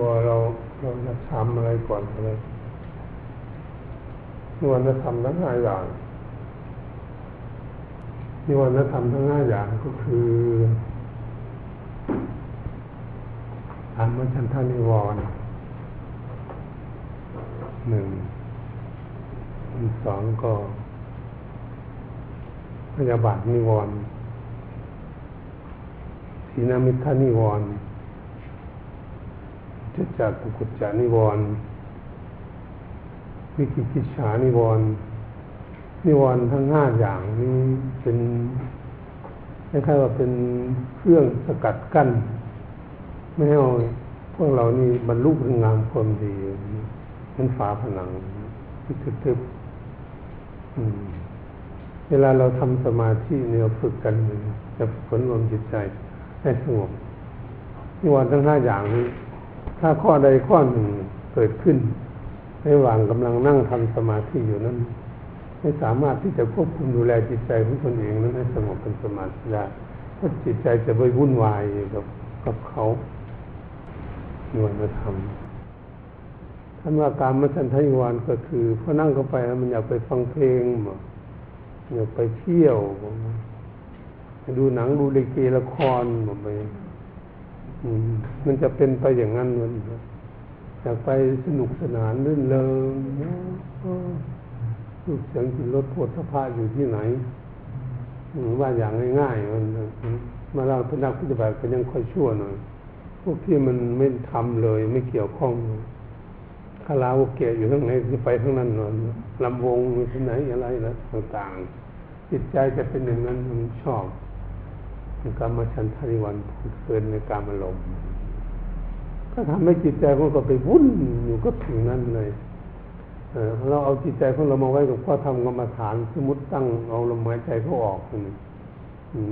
บอกเราเราจะทำอะไรก่อนอะไรนวลธรรมทั้งห้าอย่างนวลธรรมทั้งห้าอย่างก็คือธรรมชันทานิวรณ์หนึ่งสองก็พยาบาทนิวรณ์สีนามิทานิวรณ์ จจากกุกุจจานิวรณ์วิกิกิจฉานิวรณ์นิวรณ์ทั้งห้าอย่างนี้เป็นคล้ายๆว่าเป็นเครื่องสกัดกั้น ไม่ให้พวกเรานี่บรรลุถึงงามความดีมันฝาผนังทึบๆเวลาเราทำสมาธิเนี่ยฝึกกันจะผลรวมจิตใจให้สงบนิวรณ์ทั้งห้าอย่างนี้ ถ้าข้อใดข้อหนึ่งเกิดขึ้นระหว่างกำลังนั่งทำสมาธิอยู่นั้น ไม่สามารถที่จะควบคุมดูแลจิตใจของตนเองนั้นให้สงบเป็นสมาธิได้เพราะจิตใจจะไปวุ่นวายกับกับเขานวลมาทำท่านว่าการมชันทยวานก็คือพอนั่งเข้าไปแล้วมันอยากไปฟังเพลงอยากไปเที่ยว ดูหนังดูเลเกละครแบบไป มันจะเป็นไปอย่างนั้นมันอยากไปสนุกสนานรื่นเริงรูปเสียงกินรถโพธพาอยู่ที่ไหนว่าอย่างง่ายๆมันมาเราพนักปฏิบัติก็ยังค่อยชั่วหน่อยพวกที่มันไม่ทำเลย ไม่เกี่ยวข้องคาราโอเกะอยู่ทั้งไหนจะไปทั้งนั้นนอนลำวงที่ไหนอะไรนะต่างๆจิตใจจะเป็นอย่างนั้นมันชอบ กรรมชันทาริวันเพลินในการอารมณ์ก็ทำให้จิตใจของเราไปวุ่นอยู่ก็ถึงนั้นเลยเเราเอาจิตใจของเรามาไว้กับพ่อทำกรรมฐานสมมติตั้งเอาลมหายใจเขาออกนี่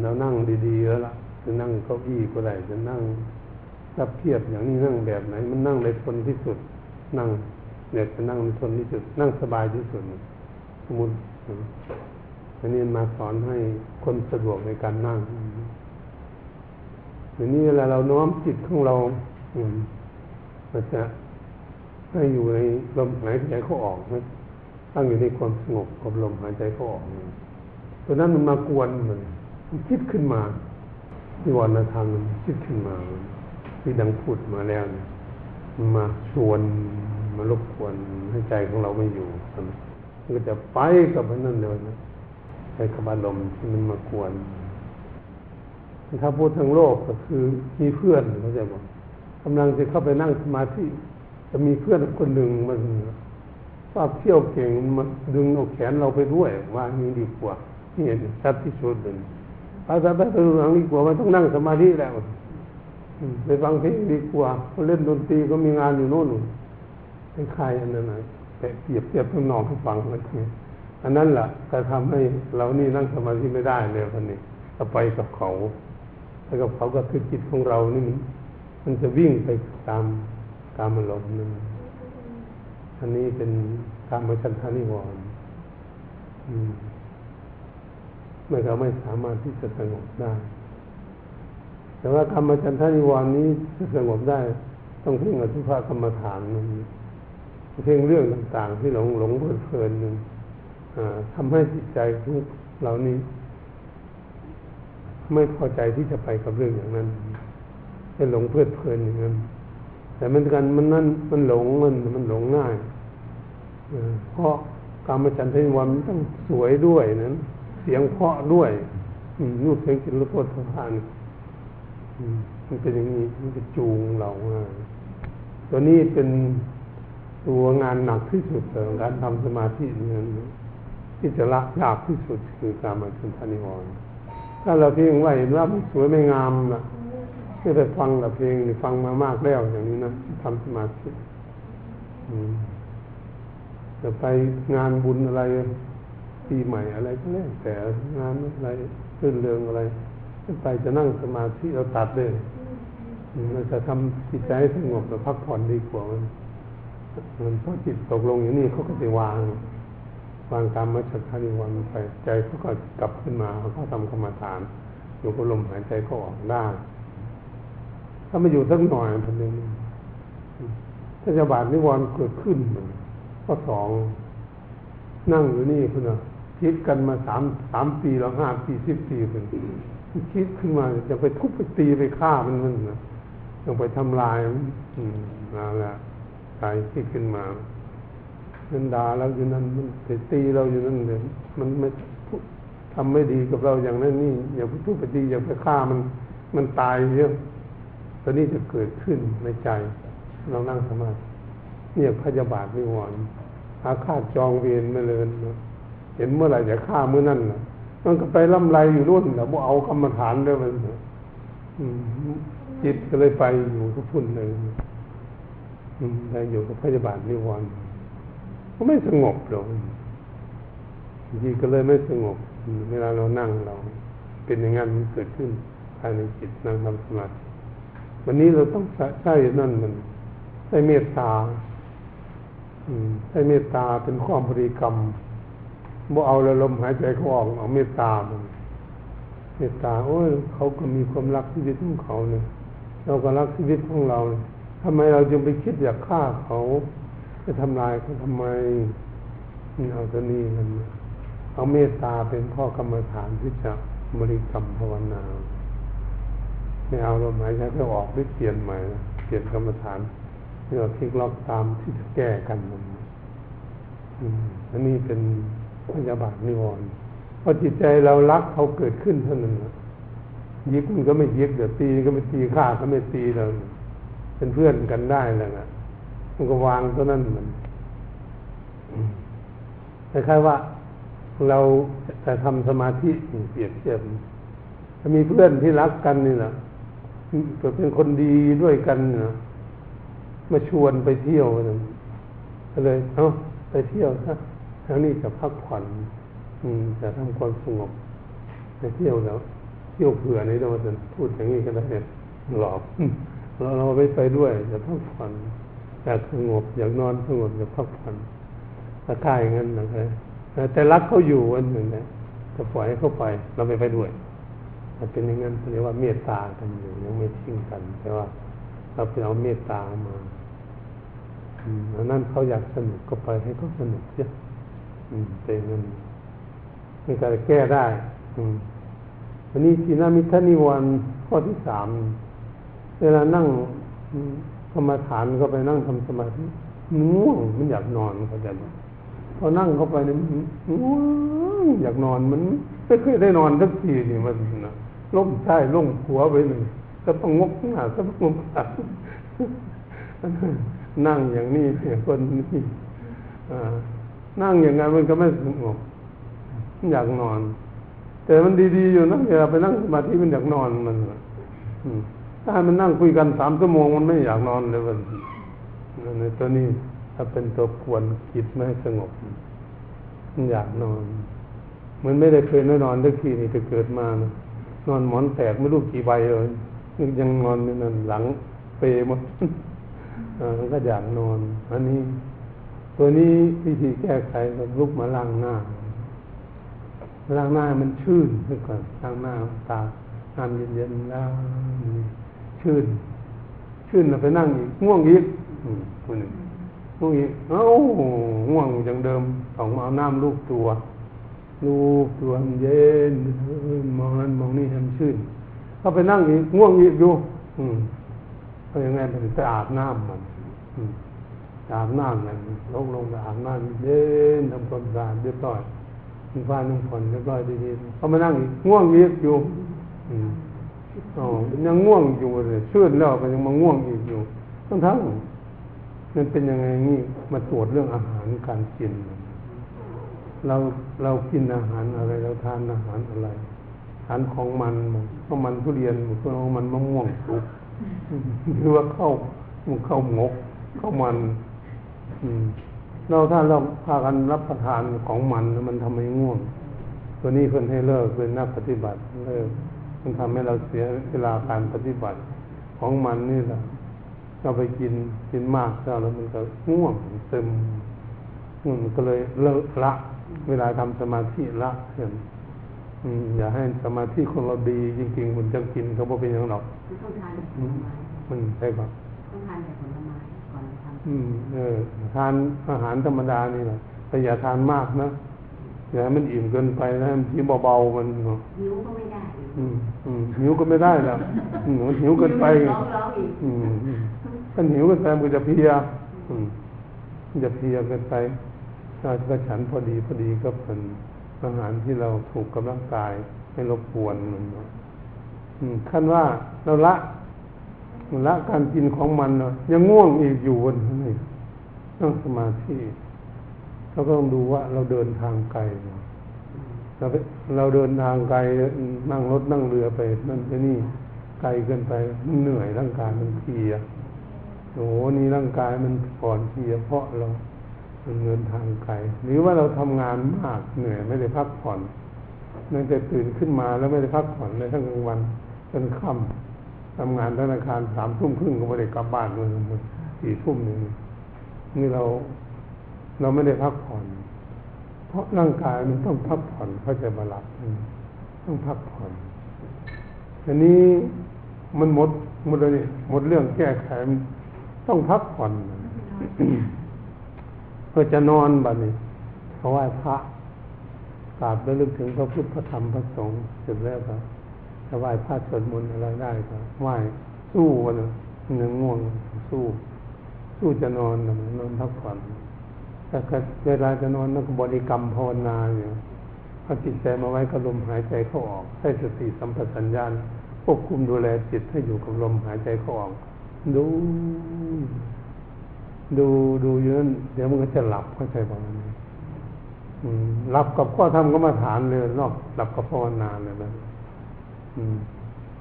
เรานั่งดีๆแล้วล่ะจะนั่งเก้าอี้ก็ได้จะนั่งรับเทียบอย่างนี้นั่งแบบไหน มันนั่งในทนที่สุด นั่งเนี่ยจะนั่งในทนที่สุด นั่งสบายที่สุดสมมติอันนี้มาสอนให้คนสะดวกในการนั่ง ทีนี้เวลาเราน้อมจิตของเรามันจะให้อยู่ในลมหายใจเขาออกนะตั้งอยู่ในความสงบกับลมหายใจเขาออกตัวนั้นมันมากวนมันมันคิดขึ้นมาที่วันธรรมมันคิดขึ้นมาที่ดังพูดมาแล้วมันมาชวนมารบกวนให้ใจของเราไม่อยู่มันก็จะไปกับนั่นเลยนะไปกับอารมณ์ที่มันมากวน ถ้าพูดทางโลกก็คือมีเพื่อนเข้าใจะบอกกำลังจะเข้าไปนั่งสมาธิจะมีเพื่อนคนหนึ่งมันชอบเที่ยวเก่งมันดึงเอาแขนเราไปด้วยว่านี่ดีกว่านี่ชัดที่สุดเลยอาจารย์ไปดูหนังดีกว่ามันต้องนั่งสมาธิแล้วไปฟังเพลงดีกว่าเขาเล่นดนตรีก็มีงานอยู่โน่นคล้ายๆอันนั้นนะแต่เปรียบเทียบข้างนอกให้ฟังเลยอันนั้นแหละจะทำให้เรานี่นั่งสมาธิไม่ได้เลยคนนี้ไปกับเขา แล้วกับเขาก็คือจิตของเรานี่มันมันจะวิ่งไปตามตามอารมณ์นั่นอันนี้เป็นตามมชันทานิวรณ์ไม่ก็ไม่สามารถที่จะสงบได้ แต่ว่ากรรมชันทานิวรณ์นี้จะสงบได้ ต้องเพ่งอสุภกรรมฐานนึงเพ่งเรื่องต่างๆ ที่หลงหลงเพลิดเพลินนึงทำให้จิตใจทุกเหล่านี้ ไม่พอใจที่จะไปกับเรื่องอย่างนั้นเป็นหลงเพลิดเพลินอย่างนั้น แต่มันกันมันนั่นมันหลงมันมันหลงง่ายเพราะการมาจันทร์วันมันต้องสวยด้วยนั้น เสียงเพาะด้วยนูกเสียงกินรสโทษทานมันเป็นอย่างนี้มันจะจูงเราตัวนี้เป็นตัวงานหนักที่สุดของการทำสมาธินี่ที่จะละยากที่สุดคือการมาจันทนิวรณ์ ถ้าเราเพียงว่าเห็นว่ามันสวยไม่งามนะไม่ไปฟังแต่เพลงหรือฟังมามากแล้วอย่างนี้นะทำสมาธิจะไปงานบุญอะไรปีใหม่อะไรก็แล้วแต่งานอะไรรื่นเริงอะไรไปจะนั่งสมาธิเราตัดเลยเราจะทำจิตใจให้สงบแ้วพักผ่อนดีกว่ามันมันพอจิตตกลงอย่างนี้เขาก็จะวาง วางกรรมมัชฌานิวันไปใจเขาก็กลับขึ้นมาเขาทำกรรมฐาน อยู่กับลมหายใจก็ออกได้ถ้ามาอยู่สักหน่อยพันหนึ่งพยาบาทนิวรณ์เกิดขึ้นข้อสองนั่งอยู่นี่คุณนะคิดกันมาสามสามปีแล้วห้าปีสิบปีเป็นคิดขึ้นมาจะไปทุบไปตีไปฆ่ามันมันนะจะไปทำลายมันอืมนั่นแหละใจคิดขึ้นมา มันด่าเราอยู่นั่นมันไปตีเราอยู่นั่นเลยมันไม่ทำไม่ดีกับเราอย่างนั้นนี่อย่าไปทุบไปตีอย่าไปฆ่ามันมันตายเยอะตอนนี้จะเกิดขึ้นในใจ เรานั่งสมาธิเนี่ยพยาบาทไม่หวอนอาฆาตจองเวรมาเลยนเห็นเมื่อไหร่จะฆ่าเมื่อนั้นนะมันก็ไปล่ำไรอยู่รุ่นแต่บ่เอากรรมฐานด้วยมันจิตก็เลยไปอยู่ทุกพุ่นเลยอืมไปอยู่กับพยาบาทนิวรณ์ ก็ไม่สงบหรอกบางทีก็เลยไม่สงบอืมเวลาเรานั่งเรา เป็นอย่างนั้นมันเกิดขึ้นภายในจิตนั่งทำสมาธิวันนี้เราต้องใช้นั่นมันใช้เมตตาใช้เมตตาเป็นความบริกรรมบ่เอาแล้วลมหายใจเขาออกเอาเมตตามันเมตตาโอ้ยเขาก็มีความรักชีวิตของเขาเนี่ยเราก็รักชีวิตของเราทำไมเราจึงไปคิดอยากฆ่าเขา จะทำลายเขาทำไมเอาตัวนี้มันเอาเมตตาเป็นพ่อกรรมฐานที่จะบริกรรมภาวนาไม่เอาลมหายใจเขาออกได้เปลี่ยนใหม่เปลี่ยนกรรมฐานนี่เราพลิกล็อกตามที่จะแก้กันมันอันนี้เป็นพยาบาทนิวรณ์พอจิตใจเรารักเขาเกิดขึ้นเท่านั้นยิกมันก็ไม่ยิกเดี๋ยวตีก็ไม่ตีฆ่าก็ไม่ตีเราเป็นเพื่อนกันได้แล้วนะ มันก็วางเท่านั้นมันคล้ายๆว่าเราจะทำสมาธิเปรียบเทียบถ้ามีเพื่อนที่รักกันนี่นะเป็นคนดีด้วยกันนะมาชวนไปเที่ยวนะก็เลยเอ้าไปเที่ยวซะทั้งนี้จะพักผ่อน อืมจะทำความสงบไปเที่ยวแล้ว เที่ยวเผื่อในเราจะพูดอย่างนี้ก็ได้หลอกเราเราไม่ไปด้วยจะพักผ่อน อยากสงบอยากนอนสงบอยากพักผ่อนถ้าท่าอย่างนั้นนะครับแต่รักเขาอยู่วันหนึ่งนะจะปล่อยให้เขาไป เราไม่ไปด้วยถ้าเป็นอย่างนั้นเรียกว่าเมตตากันอยู่ยังไม่ทิ้งกันแต่ว่า เราไปเอาเมตตามาอันนั้นเขาอยากสนุกก็ไปให้เขาสนุกเสียเป็นเงินเป็นการแก้ได้อืมวันนี้ทีนามิทานิวันข้อที่สามเวลานั่ง กรรมฐานก็ไปนั่งทำสมาธิง่วงมันอยากนอนเขาจะพอนั่งเข้าไปเนี่ยง่วงอยากนอนมันไม่เคยได้นอนสักทีนี่มันนะล้มใช่ล้มหัวไปหนึ่งก็ต้องงกหน้าก็ต้องงกตานั่งอย่างนี้เนี่ยคนนี้นั่งอย่างไงมันก็ไม่สงบอยากนอน แต่มันดีๆอยู่นะเวลาไปนั่งสมาธิมันอยากนอนมัน ถ้ามันนั่งคุยกันสามชั่วโมงมันไม่อยากนอนเลยมันในตัวนี้ถ้าเป็นตัวกวนจิตไม่สงบ มันอยากนอน มันไม่ได้เคยนอนสักทีนี่จะเกิดมานะนอนหมอนแตกไม่รู้กี่ใบเลยยังนอนนั่นหลังเปหมดก็อยากนอน อันนี้ ตัวนี้วิธีแก้ไขก็ลุกมาล้างหน้าล้างหน้ามันชื่นขึ้นก่อนล้างหน้าตาน้ำเย็นๆแล้ว ชื่น ชื่นแล้วไปนั่งอีกง่วงอีกคนหนึ่งง่วงอีกเอ้าง่วงอย่างเดิมสองมาเอาน้ำลูกตัวลูกตัวเย็นมองนั้นมองนี่ให้มันชื่นก็ไปนั่งอีกง่วงอีกอยู่อืมก็ยังไงมันไปอาบน้ำมันอาบน้ำมันลงลงไปอาบน้ำเย็นทำความสะอาดเรียบร้อยมีฟ้านุ่งผ่อนเรียบร้อยดีๆเขามานั่งอีกง่วงอีกอยู่อ๋ อยังง่วงอยู่เลยชื่นแล้วก็ยังมาง่วงอีกอยู่ทั้งทั้งมันเป็นยังไงนี่มาตรวจเรื่องอาหารการกิน เราเรากินอาหารอะไรเราทานอาหารอะไรทานของมันข้าวมันทุเรียนของมันมะม่วงสุกหรือว่าข้าวข้าวหมกข้าวมัน อืมเราถ้าเราพากันรับประทานของมันมันทำให้ง่วง ตัวนี้เพิ่นให้เลิกเป็นนักปฏิบัติเลิก มันทำให้เราเสียเวลาการปฏิบัติของมันนี่แหละเราไปกินกินมากแล้วมันก็ง่วงซึมมันก็เลยเลิกละ เวลาทำสมาธิละเห็นอย่าให้สมาธิของเราดีจริงๆมันจะกินเขาบอกเป็นอย่างหรอกต้องทานผลไม้มันใช่ปะต้องทานแต่ผลไม้ก่อนทอืมเออทานอาหารธรรมดานี่แหละแต่อย่าทานมากนะ อย่าให้มันอิ่มเกินไปนะมันที่เบาๆมันเนาะหิวก็ไม่ได้อืมอืมหิวก็ไม่ได้แล้วอืมมันหิวเกินไปร้องร้องอีกอืมอืมถ้าหิวเกินไปมันก็จะเพลียอืมมันจะเพลียเกินไปถ้าก็ฉันพอดีพอดีก็เป็นอาหารที่เราถูกกับร่างกายไม่รบกวนมันเนาะอืมขั้นว่าเราละละการกินของมันเนาะยังง่วงอีกอยู่วันนี้นั่งสมาธิ เราก็ต้องดูว่าเราเดินทางไกลเราเราเดินทางไกลนั่งรถนั่งเรือไปนั่นไปนี่ไกลเกินไปมันเหนื่อยร่างกายมันเพลียโอ้โหนี่ร่างกายมันอ่อนเพลียเพราะเรามันเดินทางไกลหรือว่าเราทำงานมากเหนื่อยไม่ได้พักผ่อนนั่งแต่ตื่นขึ้นมาแล้วไม่ได้พักผ่อนเลยทั้งกลางวันจนค่ำทำงานธนาคารสามทุ่มครึ่งก็ไม่ได้กลับบ้านเลยสี่ทุ่มหนึ่งนี่เรา เราไม่ได้พักผ่อน เพราะร่างกายมันต้องพักผ่อนเขาจะมาหลับต้องพักผ่อนอันนี้มันหมดหมดเลยหมดเรื่องแก้ไขต้องพักผ่อนเพื่อจะนอนบัดนี้เขาไหว้พระกราบแล้วลึกถึงพระพุทธพระธรรมพระสงฆ์เสร็จแล้วก็จะไหว้พระสวดมนต์อะไรได้ก็ไหว้สู้วันหนึ่งง่วงสู้ สู้จะนอนนอนพักผ่อน แต่เวลาจะนอนนักบริกรรมภาวนาเนี่เอาจิตใจมาไว้กับลมหายใจเข้าออกใช้สติสัมปชัญญะควบคุมดูแลจิตให้อยู่กับลมหายใจเข้าออก ดู ดูดูอยู่นั่นเดี๋ยวมันก็จะหลับเข้าใจประมาณนี้อืมหลับกับข้อทำก็มาฐานเลยนอกหลับกับภาวนาเลยนะ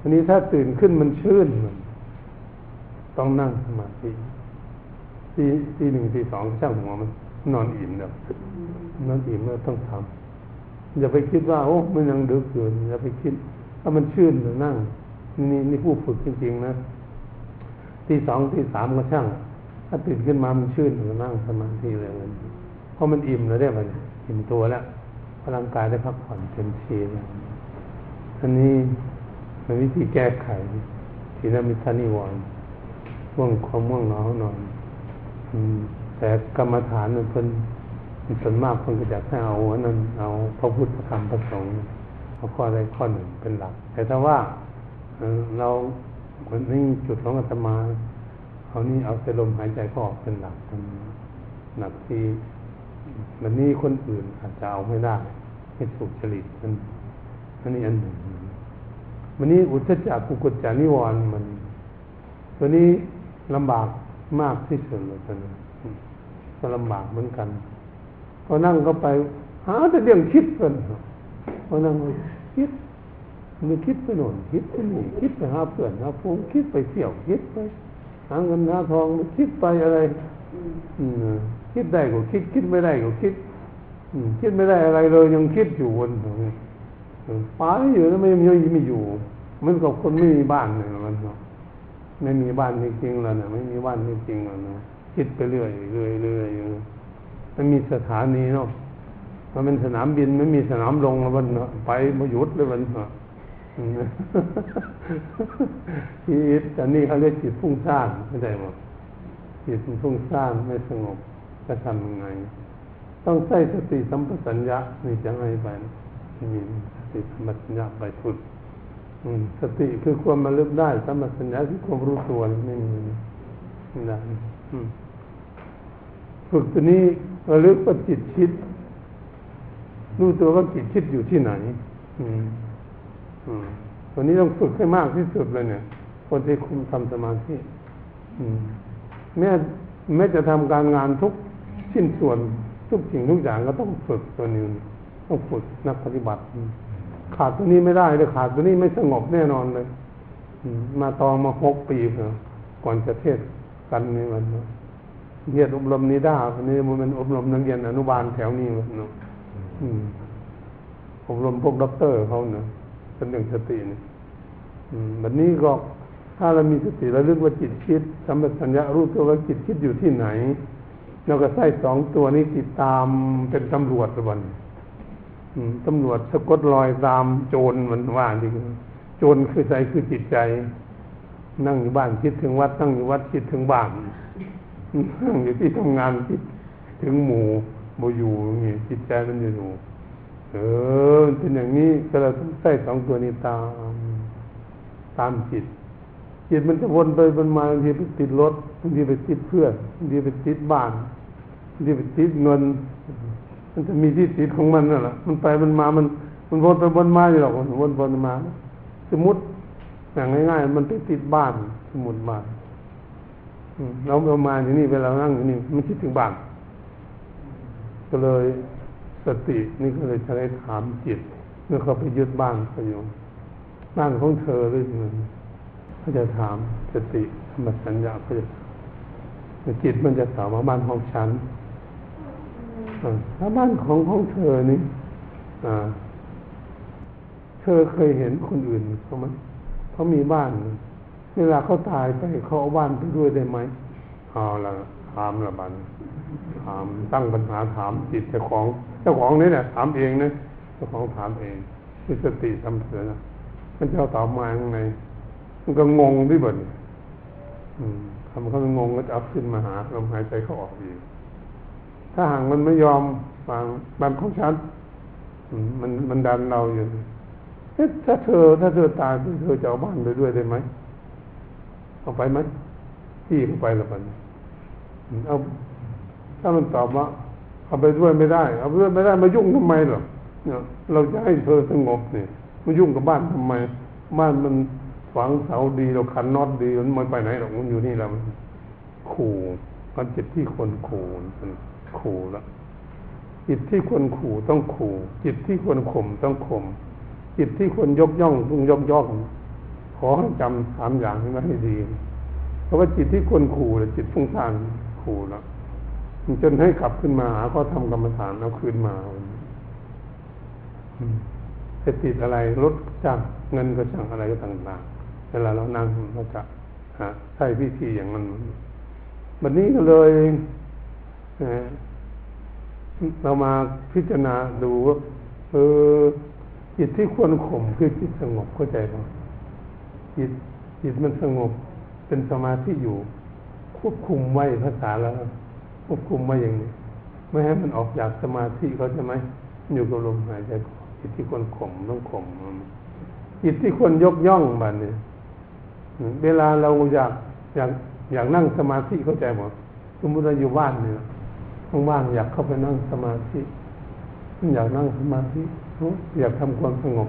อันนี้ถ้าตื่นขึ้นมันชื่นมันต้องนั่งสมาธิทีทีหนึ่งทีสองช่างหัวมัน นอนอิ่มเดี๋ยวนอนอิ่มแล้วต้องทำอย่าไปคิดว่า โอ้มันยังดึกอยู่อย่าไปคิด ถ้ามันชื่นนั่ง นี่นี่ผู้ฝึกจริงๆนะที่สองที่สามก็ช่าง ถ้าตื่นขึ้นมามันชื่นก็นั่งสมาธิเลยมันเพราะมันอิ่มแล้วได้มันอิ่มตัวแล้วพลังกายได้พักผ่อนเต็มที่แล้วอันนี้เป็นวิธีแก้ไขทีนมิทานิวรณ์ม่วงความม่วงหนาวนอน อืม แต่กรรมฐานมันเป็นส่วนมากคนก็อยากให้เอาอันนั้นเอาพระพุทธธรรมพระสงฆ์เอาข้อใดข้อหนึ่งเป็นหลัก แต่ถ้าว่าเราวันนี้จุดของอาตมาเอานี่เอาแต่ลมหายใจเข้าออกเป็นหลักเป็นหลักที่วันนี้คนอื่นอาจจะเอาไม่ได้ไม่ถูกจริตมันอันนี้อันหนึ่งวันนี้อุทธจักกุกุจจานิวรณ์มันตัวนี้ลำบากมากที่สุดเลยตัวนี้ ก็ลำบากเหมือนกันพอนั่งก็ไป หาแต่เรื่องคิดกันพอนั่งคิดมันคิดไปโน่นคิดไปนี่คิดไปหาเพื่อนหาพงคิดไปเที่ยวคิดไปหาเงินหาทองคิดไปอะไร อืมคิดได้ก็คิดคิดไม่ได้ก็คิด อืมคิดไม่ได้อะไรเลยยังคิดอยู่วนตรงนี้ป้าอยู่แล้วไม่ไม่ไม่อยู่เหมันกับคนไม่มีบ้านเลยมันเนาะไม่มีบ้านจริงๆแล้วนะไม่มีบ้านจริงๆแล้วนะ คิดไปเรื่อยเรื่อยเรื่อยมันมีสถานีเนาะมันเป็นสนามบินไม่มีสนามลงแล้วมันเนาะไปมาหยุดเลยมันเนาะชีวิตอันนี้เขาเรียกจิตฟุ้งซ่านไม่ได้หมดจิตฟุ้งซ่านไม่สงบจะทำยังไง ต้องใช้สติสัมปชัญญะนี่จะให้ไปมีสติสัมปชัญญะไปฝึกสติคือความระลึกได้สัมปชัญญะคือความรู้ตัวไม่มีไม่ได้ ฝึกตัวนี้ระลึกว่าจิตคิด รู้ตัวว่าจิตคิดอยู่ที่ไหน อืมอืมตัวนี้ต้องฝึกให้มากที่สุดเลยเนี่ย คนที่คุมทำสมาธิแม้แม้จะทำการงานทุกชิ้นส่วนทุกสิ่งทุกอย่างก็ต้องฝึกตัวนี้ต้องฝึกนักปฏิบัติ ขาดตัวนี้ไม่ได้เลยขาดตัวนี้ไม่สงบแน่นอนเลยมาตองมาหกปีเนก่อนจะเทศ กันนี่มันเรียนอบรมนิด้าอันนี้มันเป็นอบรมนักเรียนอนุบาลแถวนี้มันเนาะอบรมพวกด็อกเตอร์เขาเนาะเป็นหนึ่งสติเนี่ยแบบนี้ก็ถ้าเรามีสติระลึกว่าจิตคิดสัมปชัญญะรู้ตัวว่าจิตคิดอยู่ที่ไหนเราก็ใส่สองตัวนี้ติดตามเป็นตำรวจวันตำรวจสะกดรอยตามโจรมันว่าจริงโจรคือใจคือจิตใจ นั่งอยู่บ้านคิดถึงวัด นั่งอยู่วัดคิดถึงบ้านนั่งอยู่ที่ทำงานคิดถึงหมู่โมอยู่นี้จิตใจมันอยู่ เออเป็นอย่างนี้ก็เราต้องใส่สองตัวนี้ตามตามจิตจิตมันจะวนไปวนมาบางทีไปติดรถบางทีไปติดเพื่อนบางทีไปติดบ้านบางทีไปติดเงิน มันจะมีที่ติดของมันนั่นแหละมันไปมันมามัน มันวนไปวนมาอยู่หรอกมันวนวนมา สมมติ อย่างง่ายๆมันไปติดบ้านสมมติบ้านเราเรามาอยู่นี่เวลานั่งอยู่นี่ไม่คิดถึงบ้านก็เลยสตินี่ก็เลยจะได้ถามจิตเมื่อเขาไปยึดบ้านเขาอยู่บ้านของเธอหรือเปล่าเขาจะถามสติธรรมสัญญาเขาจะจิตมันจะถามว่าบ้านของฉันถ้าบ้านของของเธอนี่เธอเคยเห็นคนอื่นเขาไหม เขามีบ้าน เวลาเขาตายไปเขาเอาบ้านไปด้วยได้ไหมเอาละถามละบันถามตั้งปัญหาถามจิตเจ้าของ เจ้าของนี่แหละถามเองนะเจ้าของถามเองคือสติทำเสือนะมันจะตอบมาอย่างไงมันก็งงที่บ่นทำเขางงก็จะเอาขึ้นมาหาลมหายใจเขาออกอีกถ้าหากมันไม่ยอมฟังบันของฉันมันมันดันเราอยู่ ถ้าเธอถ้าเธอตายเธอจะเอาบ้านไปด้วยได้ไหมเอาไปไหมที่เข้าไปละมันเอาถ้ามันตอบว่าเอาไปด้วยไม่ได้ เอาไปด้วยไม่ได้มายุ่งทำไมหรอเนี่ยเราจะให้เธอสงบเนี่ยมายุ่งกับบ้านทำไม บ้านมันฝังเสาดีเราขันน็อตดีมันไม่ไปไหนหรอกมันอยู่นี่แล้วขู่มันจิตที่คนขู่มันขู่ละจิตที่ควรขู่ต้องขู่ จิตที่ควรข่มต้องข่ม จิตที่ควรยกย่องต้องยกย่องขอให้จำสามอย่างนี้มาให้ดี เพราะว่าจิตที่ควรขู่หรือจิตฟุ้งซ่านขู่แล้วจนให้กลับขึ้นมาหาก็ทำกรรมฐานเอาคืนมาจะติดอะไรลดจ้างเงินก็ช่างอะไรก็ต่างๆเวลาเรานั่งเราจะใช้พิธีอย่างนั้นวันนี้ก็เลยเรามาพิจารณาดูว่าเออ จิตที่ควรข่มคือจิตสงบเข้าใจไหมจิตจิตมันสงบเป็นสมาธิอยู่ ควบคุมไว้ภาษาแล้ว ควบคุมไว้อย่างนี้ ไม่ให้มันออกจากสมาธิเขาใช่ไหมอยู่กับลมหายใจจิตที่ควรข่มต้องข่มจิตที่ควรยกย่องบัดเนี่ยเวลาเราอยากอยากอยากนั่งสมาธิเข้าใจหมดสมมติเราอยู่บ้านเนี่ยว่างๆอยากเข้าไปนั่งสมาธิอยากนั่งสมาธิ อยากทำความสงบ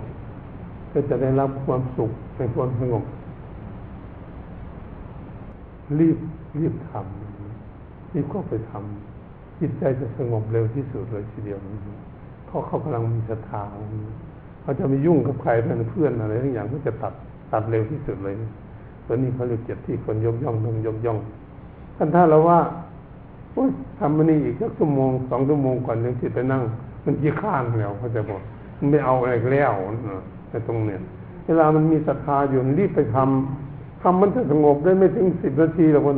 ก็จะได้รับความสุขในความสงบ รีบรีบทำรีบก็ไปทำจิตใจจะสงบเร็วที่สุดเลยทีเดียวเพราะเขากำลังมีศรัทธาเขาจะไม่ยุ่งกับใครเป็นเพื่อนอะไรทั้งอย่างก็จะตัดตัดเร็วที่สุดเลยตัวนี้เขาเรียกเจ็บที่คนยกย่องต้องยกย่องท่านถ้าเราว่าโอ้ยทำมันนี่อีกสักชั่วโมงสองชั่วโมงก่อนยังจิตไปนั่ง มันยี่ข้านแล้วเขาจะบอก ไม่เอาอะไรแล้วในตรงเนี้ยเวลามันมีศรัทธาอยู่รีบไปทำทำมันจะสงบได้ไม่ถึงสิบนาทีแล้วคน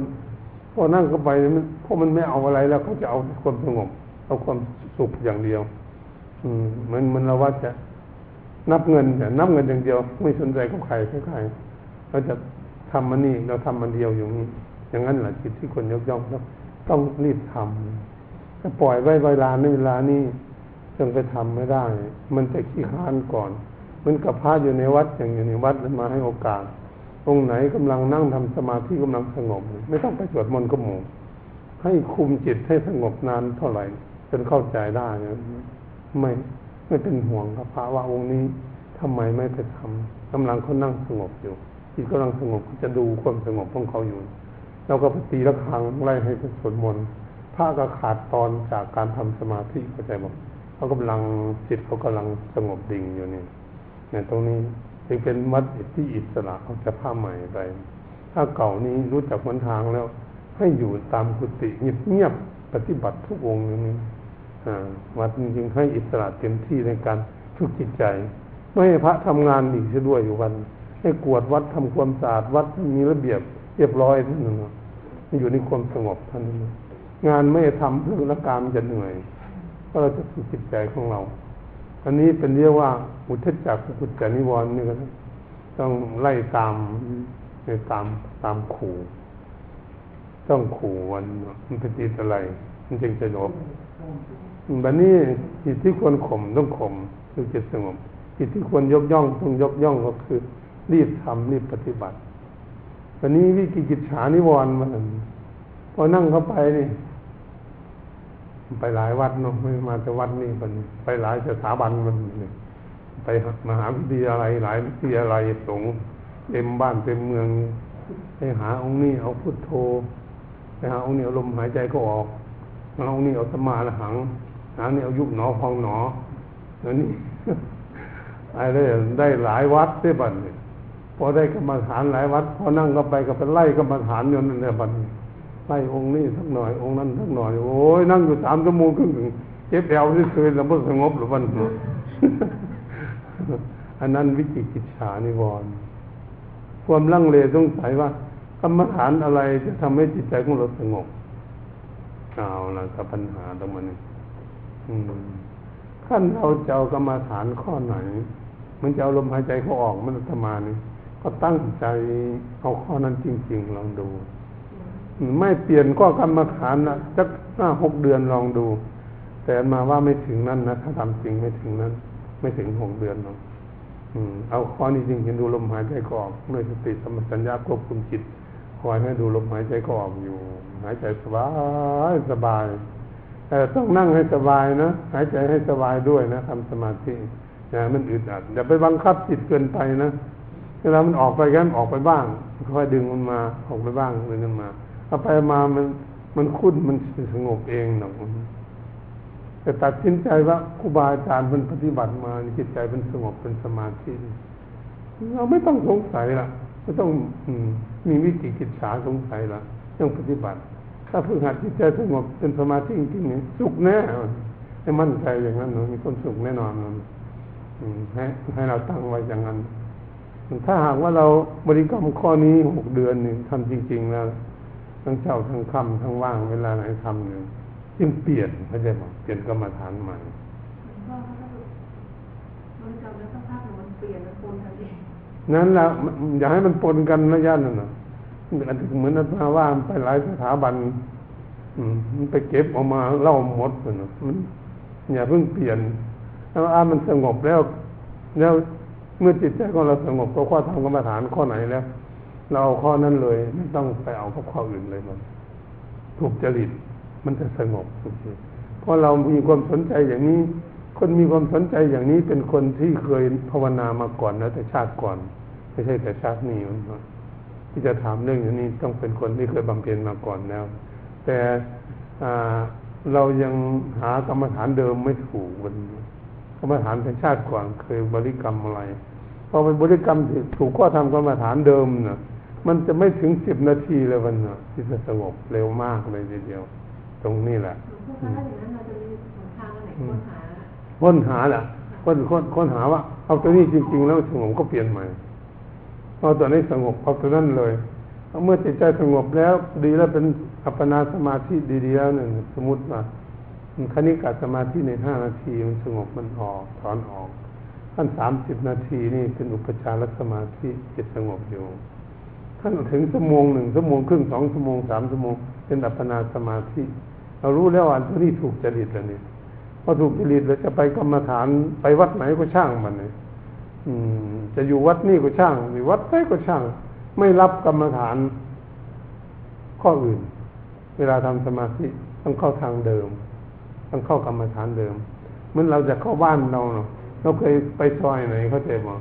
พอนั่งเข้าไปมันพวกมันไม่เอาอะไรแล้วเขาจะเอาความสงบ เอาความสุขอย่างเดียว อืมเหมือนมันเราว่าจะนับเงินแต่นับเงินอย่างเดียว ไม่สนใจกับใครใครเราจะทำมันนี่เราทำมันเดียวอย่างนี้ อย่างนั้นแหละจิตที่คนยกย่องต้องรีบทำถ้าปล่อยไว้เวลาในเวลานี้ จนไปทำไม่ได้ มันจะขี้ค้านก่อน มันกับพระอยู่ในวัดอย่างอยู่ในวัดมาให้โอกาส องค์ไหนกำลังนั่งทำสมาธิกำลังสงบ ไม่ต้องไปสวดมนต์ก็หมู่ให้คุมจิตให้สงบนานเท่าไหร่ จนเข้าใจได้นะไม่ไม่เป็นห่วงกับพระว่าองค์นี้ทำไมไม่ไปทำกำลังเขานั่งสงบอยู่จิตกำลังสงบจะดูความสงบของเขาอยู่เราก็ปฏิระคังไล่ให้เป็นสวดมนต์พระก็ขาดตอนจากการทำสมาธิเข้าใจบอก เขากำลังจิตเขากำลังสงบดิ่งอยู่นี่เนี่ยตรงนี้จึงเป็นวัดที่อิสระเขาจะผ้าใหม่ไป ถ้าเก่านี้รู้จักหนทางแล้ว ให้อยู่ตามกุฏิเงียบๆปฏิบัติทุกองค์อย่างนี้วัดจริงๆให้อิสระเต็มที่ในการทุกจิตใจ ไม่ให้พระทำงานอีกด้วยอยู่วัน ให้กวดวัดทำความสะอาดวัดมีระเบียบเรียบร้อยท่านนึงอยู่ในความสงบท่านนึงงานไม่ทำเพื่อละการจะเหนื่อย ก็เราจะฝึกจิตใจของเรา อันนี้เป็นเรียกว่าอุทธจักกุจจานิวรณ์นี่ก็ต้องไล่ตามในตามตามขู่ต้องขู่มันมันเป็นจิตอะไร มันจึงสงบบัดนี้จิตที่ควรข่มต้องข่มคือจิตสงบจิตที่ควรยกย่องต้องยกย่องก็คือ รีบทำรีบปฏิบัติวันนี้วิกิกิจฉานิวรณ์มันพอนั่งเข้าไปนี่ ไปหลายวัดเนาะไม่มาแต่วัดนี่มันไปหลายสถาบันมันไปมหาวิทยาลัยหลายวิทยาลัยสงเต็มบ้านเต็มเมือง ไปหาองค์นี้เอาพุทโธไปหาองค์นี้เอาลมหายใจก็ออกเอาองค์นี้เอาสมาละหังหาเนี่เอายุบหนอพองหนออันนี้อะไรได้หลายวัดได้บัดเนี่ยพอได้กรรมฐานหลายวัดพอนั่งก็ไปก็ไปไล่กรรมฐานอยู่นั่นแหละบัด ไล่องค์นี้สักหน่อยองค์นั้นสักหน่อยโอ้ยนั่งอยู่สามชั่วโมงครึ่งเจ็บแอวที่เคยแล้วมันสงบหรือมันอันนั้นวิจิกิจฉานิวรณ์ความลังเลสงสัยว่ากรรมฐานอะไรจะทำให้จิตใจของเราสงบเอาละกับปัญหาตรงมันขั้นเราจะเอากรรมฐานข้อไหน มันจะเอาลมหายใจเขาออกมันธรรมานี่ก็ตั้งใจเอาข้อนั้นจริง ๆ ลองดู ไม่เปลี่ยนก็กรรมฐานนะสักห้าหกเดือนลองดู แต่มาว่าไม่ถึงนั้นนะถ้าทำจริงไม่ถึงนั้น ไม่ถึงหกเดือนหรอกเอาข้อนี้จริงเห็นดูลมหายใจก็ออกด้วยสติสมสัญญาควบคุมจิตคอยให้ดูลมหายใจก็ออกอยู่ หายใจสบายสบายแต่ต้องนั่งให้สบายนะหายใจให้สบายด้วยนะทำสมาธิอย่ามันอึดอัดอย่าไปบังคับจิตเกินไปนะเวลามันออกไปกันออกไปบ้างค่อยดึงมันมาออกไปบ้างดึงมันมา เอาไปมามันมันคุ้นมันสงบเองหนอกแต่ตัดสินใจว่าครูบาอาจารย์มันปฏิบัติมาจิตใจเป็นสงบเป็นสมาธิเราไม่ต้องสงสัยละไม่ต้องมีวิจิกิจฉาสงสัยละต้องปฏิบัติ ถ้าฝึกหัดจิตใจสงบเป็นสมาธิจริงๆเนี่ยสุขแน่ให้มั่นใจอย่างนั้นมีคนสุขแน่นอนให้ให้เราตั้งไว้อย่างนั้น ถ้าหากว่าเราบริกรรมข้อนี้หกเดือนหนึ่งทำจริง ๆ แล้ว ทั้งเช้าทั้งค่ำทั้งว่างเวลาไหนทำหนึ่งจึงเปลี่ยนเข้าใจไหมเปลี่ยนกรรมฐานใหม่นั้นแหละอย่าให้มันปนกันนะญาตินั่นนะเหมือนอาจารย์ว่าไปหลายสถาบันมันไปเก็บออกมาเล่าหมดเลยมันอย่าเพิ่งเปลี่ยนถ้าอามันสงบแล้ว แล้วเมื่อจิตใจของเราสงบก็ข้อทำกรรมฐานข้อไหนแล้ว เราเอาข้อนั้นเลย ไม่ต้องไปเอาข้ออื่นเลยมัน ถูกจริตมันจะสงบสุขเพราะเรามีความสนใจอย่างนี้ คนมีความสนใจอย่างนี้เป็นคนที่เคยภาวนามาก่อนแล้วแต่ชาติก่อน ไม่ใช่แต่ชาตินี้มันที่จะถามเรื่องอย่างนี้ต้องเป็นคนที่เคยบำเพ็ญมาก่อนแล้ว แต่เรายังหากรรมฐานเดิมไม่ถูกมันกรรมฐานเป็นชาติก่อนเคยบริกรรมอะไรพอไปบริกรรมถูกก็ทำกรรมฐานเดิมเนะ มันจะไม่ถึงสิบนาทีเลยวันนะที่จะสงบเร็วมากเลยทีเดียว ตรงนี้แหละค้นหาแหละค้นค้นค้นหาว่า เอาตัวนี้จริง ๆ แล้วสงบก็เปลี่ยนใหม่เอาตัวนี้สงบเอาตัวนั้นเลยเมื่อจิตใจสงบแล้ว ดีแล้วเป็นอัปปนาสมาธิดีๆแล้วหนึ่งสมมติว่าคณิกาสมาธิในห้านาทีมันสงบมันออกถอนออกท่านสามสิบนาทีนี่เป็นอุปจารสมาธิจิตสงบอยู่ ท่านถึงชั่วโมงหนึ่งชั่วโมงครึ่งสองชั่วโมงสามชั่วโมงเป็นอัปปนาสมาธิเรารู้แล้วว่าตัวนี้ถูกจริตแล้วนี่พอถูกจริตแล้วจะไปกรรมฐานไปวัดไหนก็ช่างมันเลยจะอยู่วัดนี่ก็ช่างหรือวัดไหนก็ช่าง ไม่รับกรรมฐาน ข้ออื่น เวลาทำสมาธิต้องเข้าทางเดิม ต้องเข้ากรรมฐานเดิมเหมื่อเราจะเข้าบ้านเราเนาะเราเคยไปซอยไหนเข้าใจมั้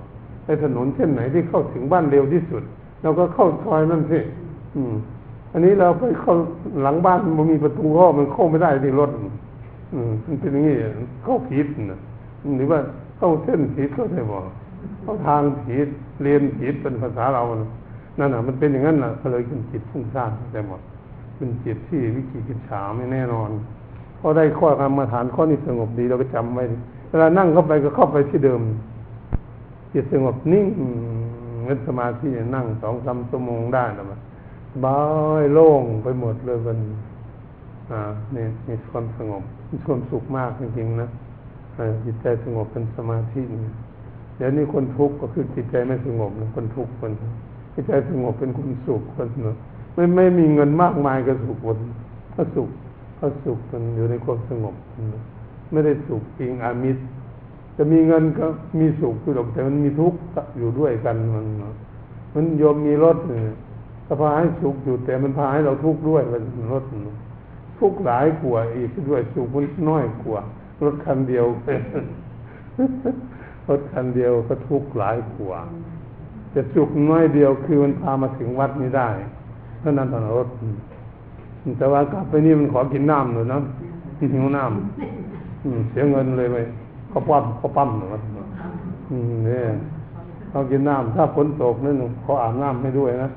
ไปถนนเส้นไหนที่เข้าถึงบ้านเร็วที่สุด เราก็เข้าซอยนั่นสิอืม อันนี้เราไปเข้าหลังบ้านมันมีประตูเข้ามันเข้าไม่ได้ที่รถอืมมันเป็นอย่างนี้เข้าผิดนะหรือว่าเข้าเส้นผิดเข้าใจบ่เข้าทางผิดเรียนผิดเป็นภาษาเรานั่นน่ะ มันเป็นอย่างนั้นน่ะก็เลยเป็นจิตฟุ้งซ่านแต่หมดเป็นจิตที่วิจิกิจฉาไม่แน่นอนพอได้ข้อกรรมฐานข้อนี้สงบดีเราก็จำไว้เวลานั่งเข้าไปก็เข้าไปที่เดิมจิตสงบนิ่ง เงินสมาธินั่งสองสามชั่วโมงได้นะมันบายโล่งไปหมดเลยมันอ่าเนี่ยมีความสงบมีความสุขมากจริงๆนะจิตใจสงบเป็นสมาธิเนี่ยเดี๋ยวนี้คนทุกข์ก็คือจิตใจไม่สงบนะคนทุกข์คนจิตใจสงบเป็นคนสุขคนเนาะไม่ไม่มีเงินมากมายก็สุขบนก็สุขก็สุขมันอยู่ในความสงบ ไม่ได้สุขอิงอามิตร จะมีเงินก็มีสุขคือหรอกแต่มันมีทุกข์อยู่ด้วยกันมันมันโยมมีรถเนี่ยก็พาให้สุขอยู่แต่มันพาให้เราทุกข์ด้วยมันรถทุกข์หลายกว่าอีกด้วยสุขมันน้อยกว่ารถคันเดียวรถคันเดียวก็ทุกข์หลายกว่าจะสุขน้อยเดียวคือมันพามาถึงวัดนี้ได้เพราะนั้นตอนรถแต่ว่ากลับไปนี่มันขอกินน้ำหน่อยนะหิวน้ำเสียเงินเลยไป เขาปั้มเขาปั้มหน่อยเนี่ยเขากินน้ำถ้าฝนตกนั่นเขาอาบน้ำให้ด้วยนะ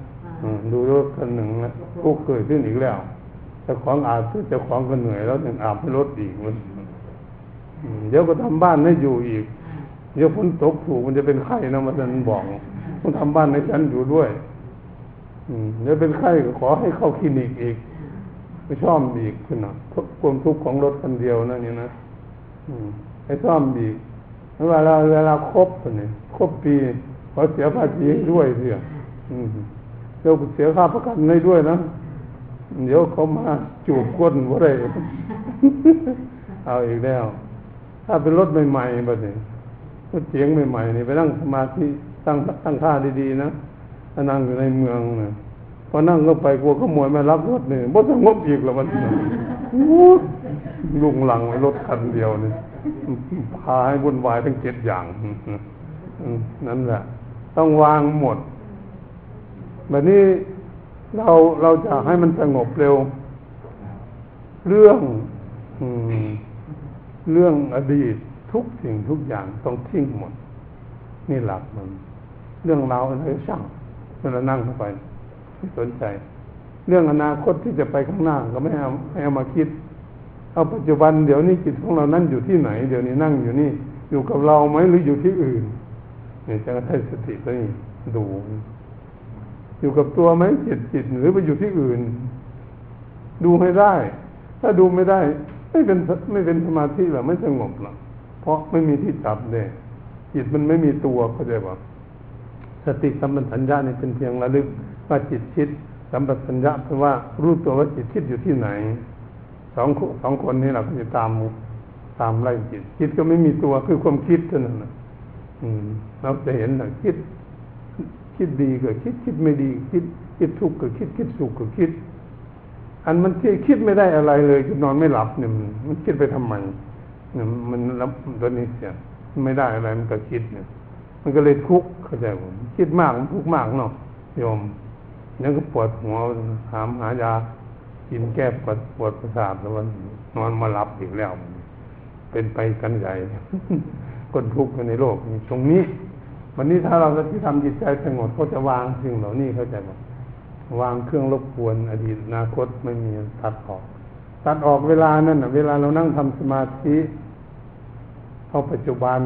ดูรถคันหนึ่งนะทุกเกิดขึ้นอีกแล้วเจ้าของอาบเจ้าของก็เหนื่อยแล้วยังอาบให้รถอีกมันเดี๋ยวก็ทำบ้านให้อยู่อีกเดี๋ยวฝนตกถูกมันจะเป็นไข้นะมันบอกต้องทำบ้านให้ฉันอยู่ด้วยเดี๋ยวเป็นไข้ก็ขอให้เข้าคลินิกอีกไปซ่อมอีกขึ้นนะทุกความทุกข์ของรถคันเดียวนั่นนี่นะ ให้ซ่อมอีกเวลาเวลาครบเนี่ยครบปีขอเสียภาษีด้วยเสียเดี๋ยวเสียค่าประกันให้ด้วยนะ เดี๋ยวเขามาจูบก้นว่าไรเอาอีกแล้ว ถ้าเป็นรถใหม่ๆแบบนี้รถเสียงใหม่ๆนี่ไปนั่งสมาธิตั้งตั้งท่าดีๆนะนั่งอยู่ในเมืองนะพอนั่งก็ไปกลัวขโมยมารับรถเนี่ยบ่สงบอีกแล้วมันลุงหลังไว้รถคันเดียวนี่ พาให้วุ่นวายทั้งเจ็ดอย่างนั่นแหละ ต้องวางหมดแบบนี้เราเราจะให้มันสงบเร็ว เรื่องเรื่องอดีตทุกสิ่งทุกอย่างต้องทิ้งหมด นี่หลักมัน เรื่องราวอะไรช่างเวลานั่งเข้าไปไม่สนใจ เรื่องอนาคตที่จะไปข้างหน้าก็ไม่เอาไม่เอามาคิด เอาปัจจุบันเดี๋ยวนี้จิตของเรานั่นอยู่ที่ไหน เดี๋ยวนี้นั่งอยู่นี่ อยู่กับเราไหมหรืออยู่ที่อื่นเนี่ยจะให้สติตัวนี้ดู อยู่กับตัวไหมจิตจิตหรือไปอยู่ที่อื่น ดูให้ได้ ถ้าดูไม่ได้ ไม่เป็นไม่เป็นสมาธิหรอไม่สงบหรอกเพราะไม่มีที่จับเลยจิตมันไม่มีตัวเข้าใจป่ะสติสัมปชัญญะนี่เป็นเพียงระลึกว่าจิตคิดสัมปชัญญะเพราะว่ารู้ตัวว่าจิตคิดอยู่ที่ไหน สองสองคนนี้เราก็จะตามตามไล่จิตจิตก็ไม่มีตัวคือความคิดเท่านั้นนะอืมเราจะเห็นนะคิด คิดดีก็คิดคิดไม่ดี คิด คิดทุกข์ก็คิดคิดสุขก็คิด อันมันที่คิดไม่ได้อะไรเลยจะนอนไม่หลับเนี่ยมันมันคิดไปทำไมเนี่ยมันรับตัวนี้เสียไม่ได้อะไรมันก็คิดเนี่ย มันก็เลยทุกข์เข้าใจผมคิดมากมันทุกข์มากเนาะโยมยังก็ปวดหัวถามหายา กินแก้ปวดปวดประสาทแล้ววันนอนมาหลับอีกแล้ว เป็นไปกันใหญ่คนทุกข์ในโลกตรงนี้ วันนี้ถ้าเราที่ทำจิตใจสงบก็จะวางสิ่งเหล่านี้เข้าใจไหมวางเครื่องรบกวนอดีตอนาคตไม่มีตัดออก ตัดออกเวลานั่นเวลาเรานั่งทำสมาธิเข้าปัจจุบัน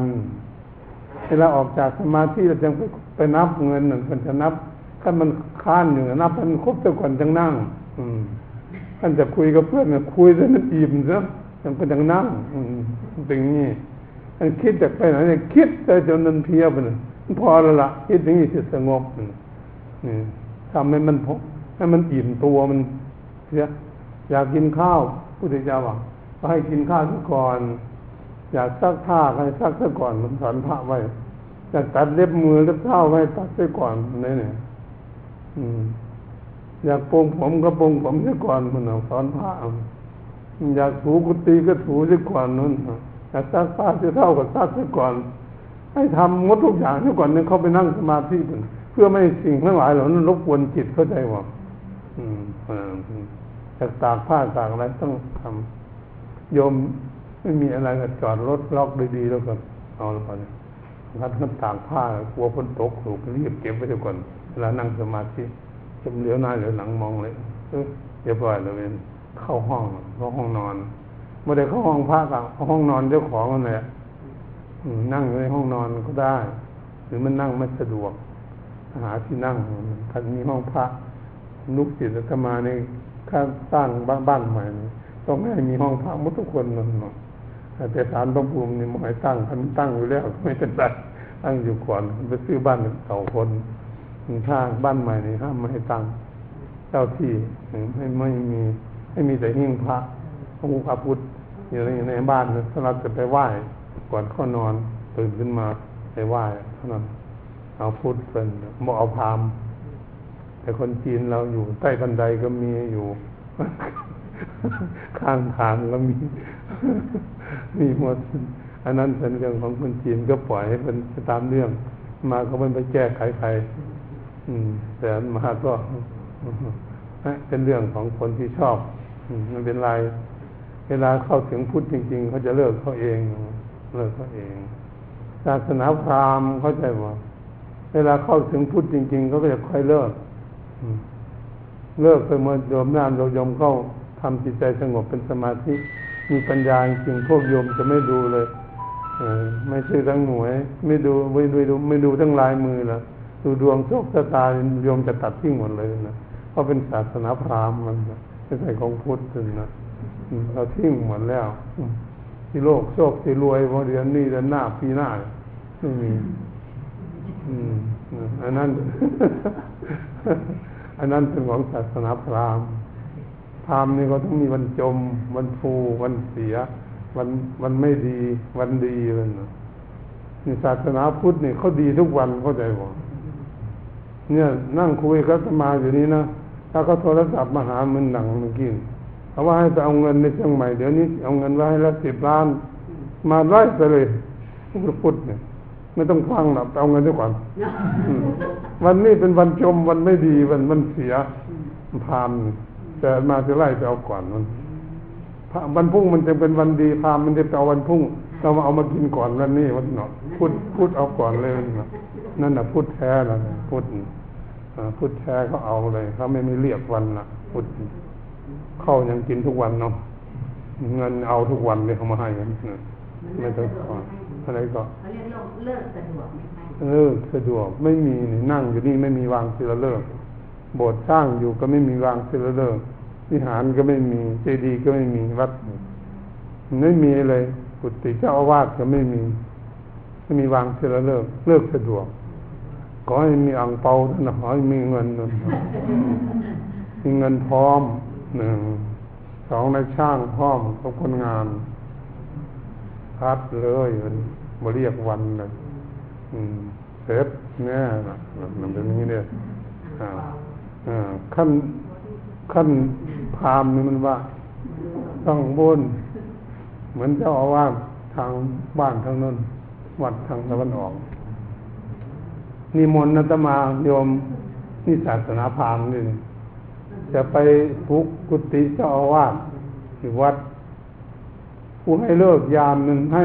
เวลาออกจากสมาธิเราจึงไปไปนับเงินหนึ่งคนจะนับถ้ามันค้านอยู่นับมันครบแต่ก่อนจังนั่ง อืม ท่านจะคุยกับเพื่อนคุยแล้วมันอิ่มซะยังเป็นจังนั่งอืมเป็นอย่างนี้ท่านคิดจากไปไหนเนี่ยคิดแต่จนมันเพียบเลยพอแล้วละคิดอย่างนี้จะสงบนี่ทำให้มันพให้มันอิ่มตัวมันเสียอยากกินข้าวพุทธเจ้าบอกให้กินข้าวซะก่อน อยากซักผ้าให้ซักซะก่อนมันสอนพระไว้อยากตัดเล็บมือเล็บเท้าไว้ตัดซะก่อนนี่เนี่ยอ อยากปรงผมก็ปรงผมซะก่อนมันสอนพระอยากถูกุฏิก็ถูซะก่อนนั่นอยากซักผ้าจะเท่ากับซักซะก่อน ให้ทำงดทุกอย่างที่ก่อนนึงเขาไปนั่งสมาธิเพื่อไม่สิ่งทั้งหลายเหล่านั้นรบกวนจิตเข้าใจว่าอืมจากตากผ้าตากอะไรต้องทำโยมไม่มีอะไรก็จอดรถล็อกดีๆแล้วก็เอาแล้วก่อนถ้าท่านตากผ้ากลัวฝนตกถูกรีบเก็บไว้ก่อนเวลานั่งสมาธิ เหลียวหน้าเหลียวหลังมองเลยเออเรียบร้อยเลยเข้าห้องเข้าห้องนอนเมื่อได้เข้าห้องพักอะห้องนอนเจ้าของนั่นแหละนั่งในห้องนอนก็ได้ หรือมันนั่งไม่สะดวก หาที่นั่งถ้ามีห้องพระนุกจิตธรรมาในข้างสร้างบ้านบ้านใหม่ต้องให้มีห้องพระมุทุกคนนอนแต่สารต้องภูมินี่หมายตั้งท่านตั้งอยู่แล้วไม่เป็นไรตั้งอยู่ก่อนไปซื้อบ้านเก่าคน ข้างบ้านใหม่นี่ห้ามไม่ให้ตังเจ้าที่ไม่ไม่มีไม่มีแต่หิ้งพระพระพุทธพระพุทธอยู่ในในบ้านนะถ้าเราจะไปไหว้ก่อนเข้านอนตื่นขึ้นมาไปไหว้เท่านั้นเอาพุทธเป็นบ่เอาพามแต่คนจีนเราอยู่ใต้บันไดก็มีอยู่ ข้างทางก็มี มีหมดอันนั้นเป็นเรื่องของคนจีนก็ปล่อยให้เป็นตามเรื่อง มาก็ไม่ไปแก้ไขใคร แต่มาก็เป็นเรื่องของคนที่ชอบมันเป็นไรเวลาเข้าถึงพุทธจริง ๆ เขาจะเลิกเขาเอง เลิกเขาเองศาสนาพราหมณ์เข้าใจว่าเวลาเข้าถึงพุทธจริง ๆ เขาก็จะค่อยเลิกเลิกไปเมื่อโยมน้ำโยมเข้าทำจิตใจสงบเป็นสมาธิมีปัญญาจริงพวกโยมจะไม่ดูเลยไม่ใช่ทั้งหน่วย ไม่ดูไม่ดูไม่ดูทั้งลายมือละ ดูดวงโชคชะตาโยมจะตัดทิ้งหมดเลยนะเพราะเป็นศาสนาพราหมณ์มันไม่ใช่ของพุทธนะเราทิ้งหมดแล้ว ที่โลกโชคที่รวยพอเดือนนี้เดือนหน้าปีหน้าไม่มีอันนั้น อันนั้นเป็นของศาสนาพราหมณ์พราหมณ์นี่ก็ต้องมีวันจม วันฟูวันเสีย วันวันไม่ดี วันดีเลยนะนี่ศาสนาพุทธนี่เขาดีทุกวันเข้าใจบ่ เนี่ยนั่งคุยกับมาอยู่นี้นะถ้าเขาโทรศัพท์มาหามันหนังเมื่อกี้เขาว่าให้ไปเอาเงินในเชียงใหม่เดี๋ยวนี้เอาเงินไว้ให้ละสิบล้าน มาไล่ไปเลยพุทธเนี่ยไม่ต้องฟังหรอกเอาเงินดีกว่าวันนี้เป็นวันชมวันไม่ดีวันมันเสียพามแต่มาจะไล่ไปเอาก่อนมันวันพุ่งมันจะเป็นวันดีพามมันจะเอาวันพุ่งเรามาเอามากินก่อนวันนี้วันเนาะพูดพูดเอาก่อนเลยนะนั่นแหะพูดแท้แล้วพูด พูดแท้เขาเอาเลยเขาไม่มีเรียกวันละพูดเข้ายังกินทุกวันเนาะเงินเอาทุกวันเลยเขามาให้กันไม่ต้องขออะไรก็เขาเรียกเลิกสะดวกไหมคะเลิกสะดวกไม่มีนั่งอยู่นี่ไม่มีวางศิลเลิกโบสถ์สร้างอยู่ก็ไม่มีวางศิลเลิกวิหารก็ไม่มีเจดีย์ก็ไม่มีวัดไม่มีเลยกุฏิเจ้าอาวาสก็ไม่มีไม่มีวางศิลเลิกเลิกสะดวกข อให้มีอังเปาท่านขอให้มีเงินมีเงินพร้อมหนึ่งสองในช่างพร้อมกับคนงานพัดเลยมันมาเรียกวันเลยเสร็จแน่นะมันเป็นอย่างนี้เนี่ยขั้นขั้นพามนี่มันว่า ต้องบนเหมือนเจ้าอาวาสทางบ้านทางนั้นวัดทางตะวันออก นิมนต์นัตมาโยมนี่ศาสนาพราหมณ์นี่จะไปฟุกกุฏิเจ้าอาวาสที่วัดผู้ให้เลิกยามหนึ่งให้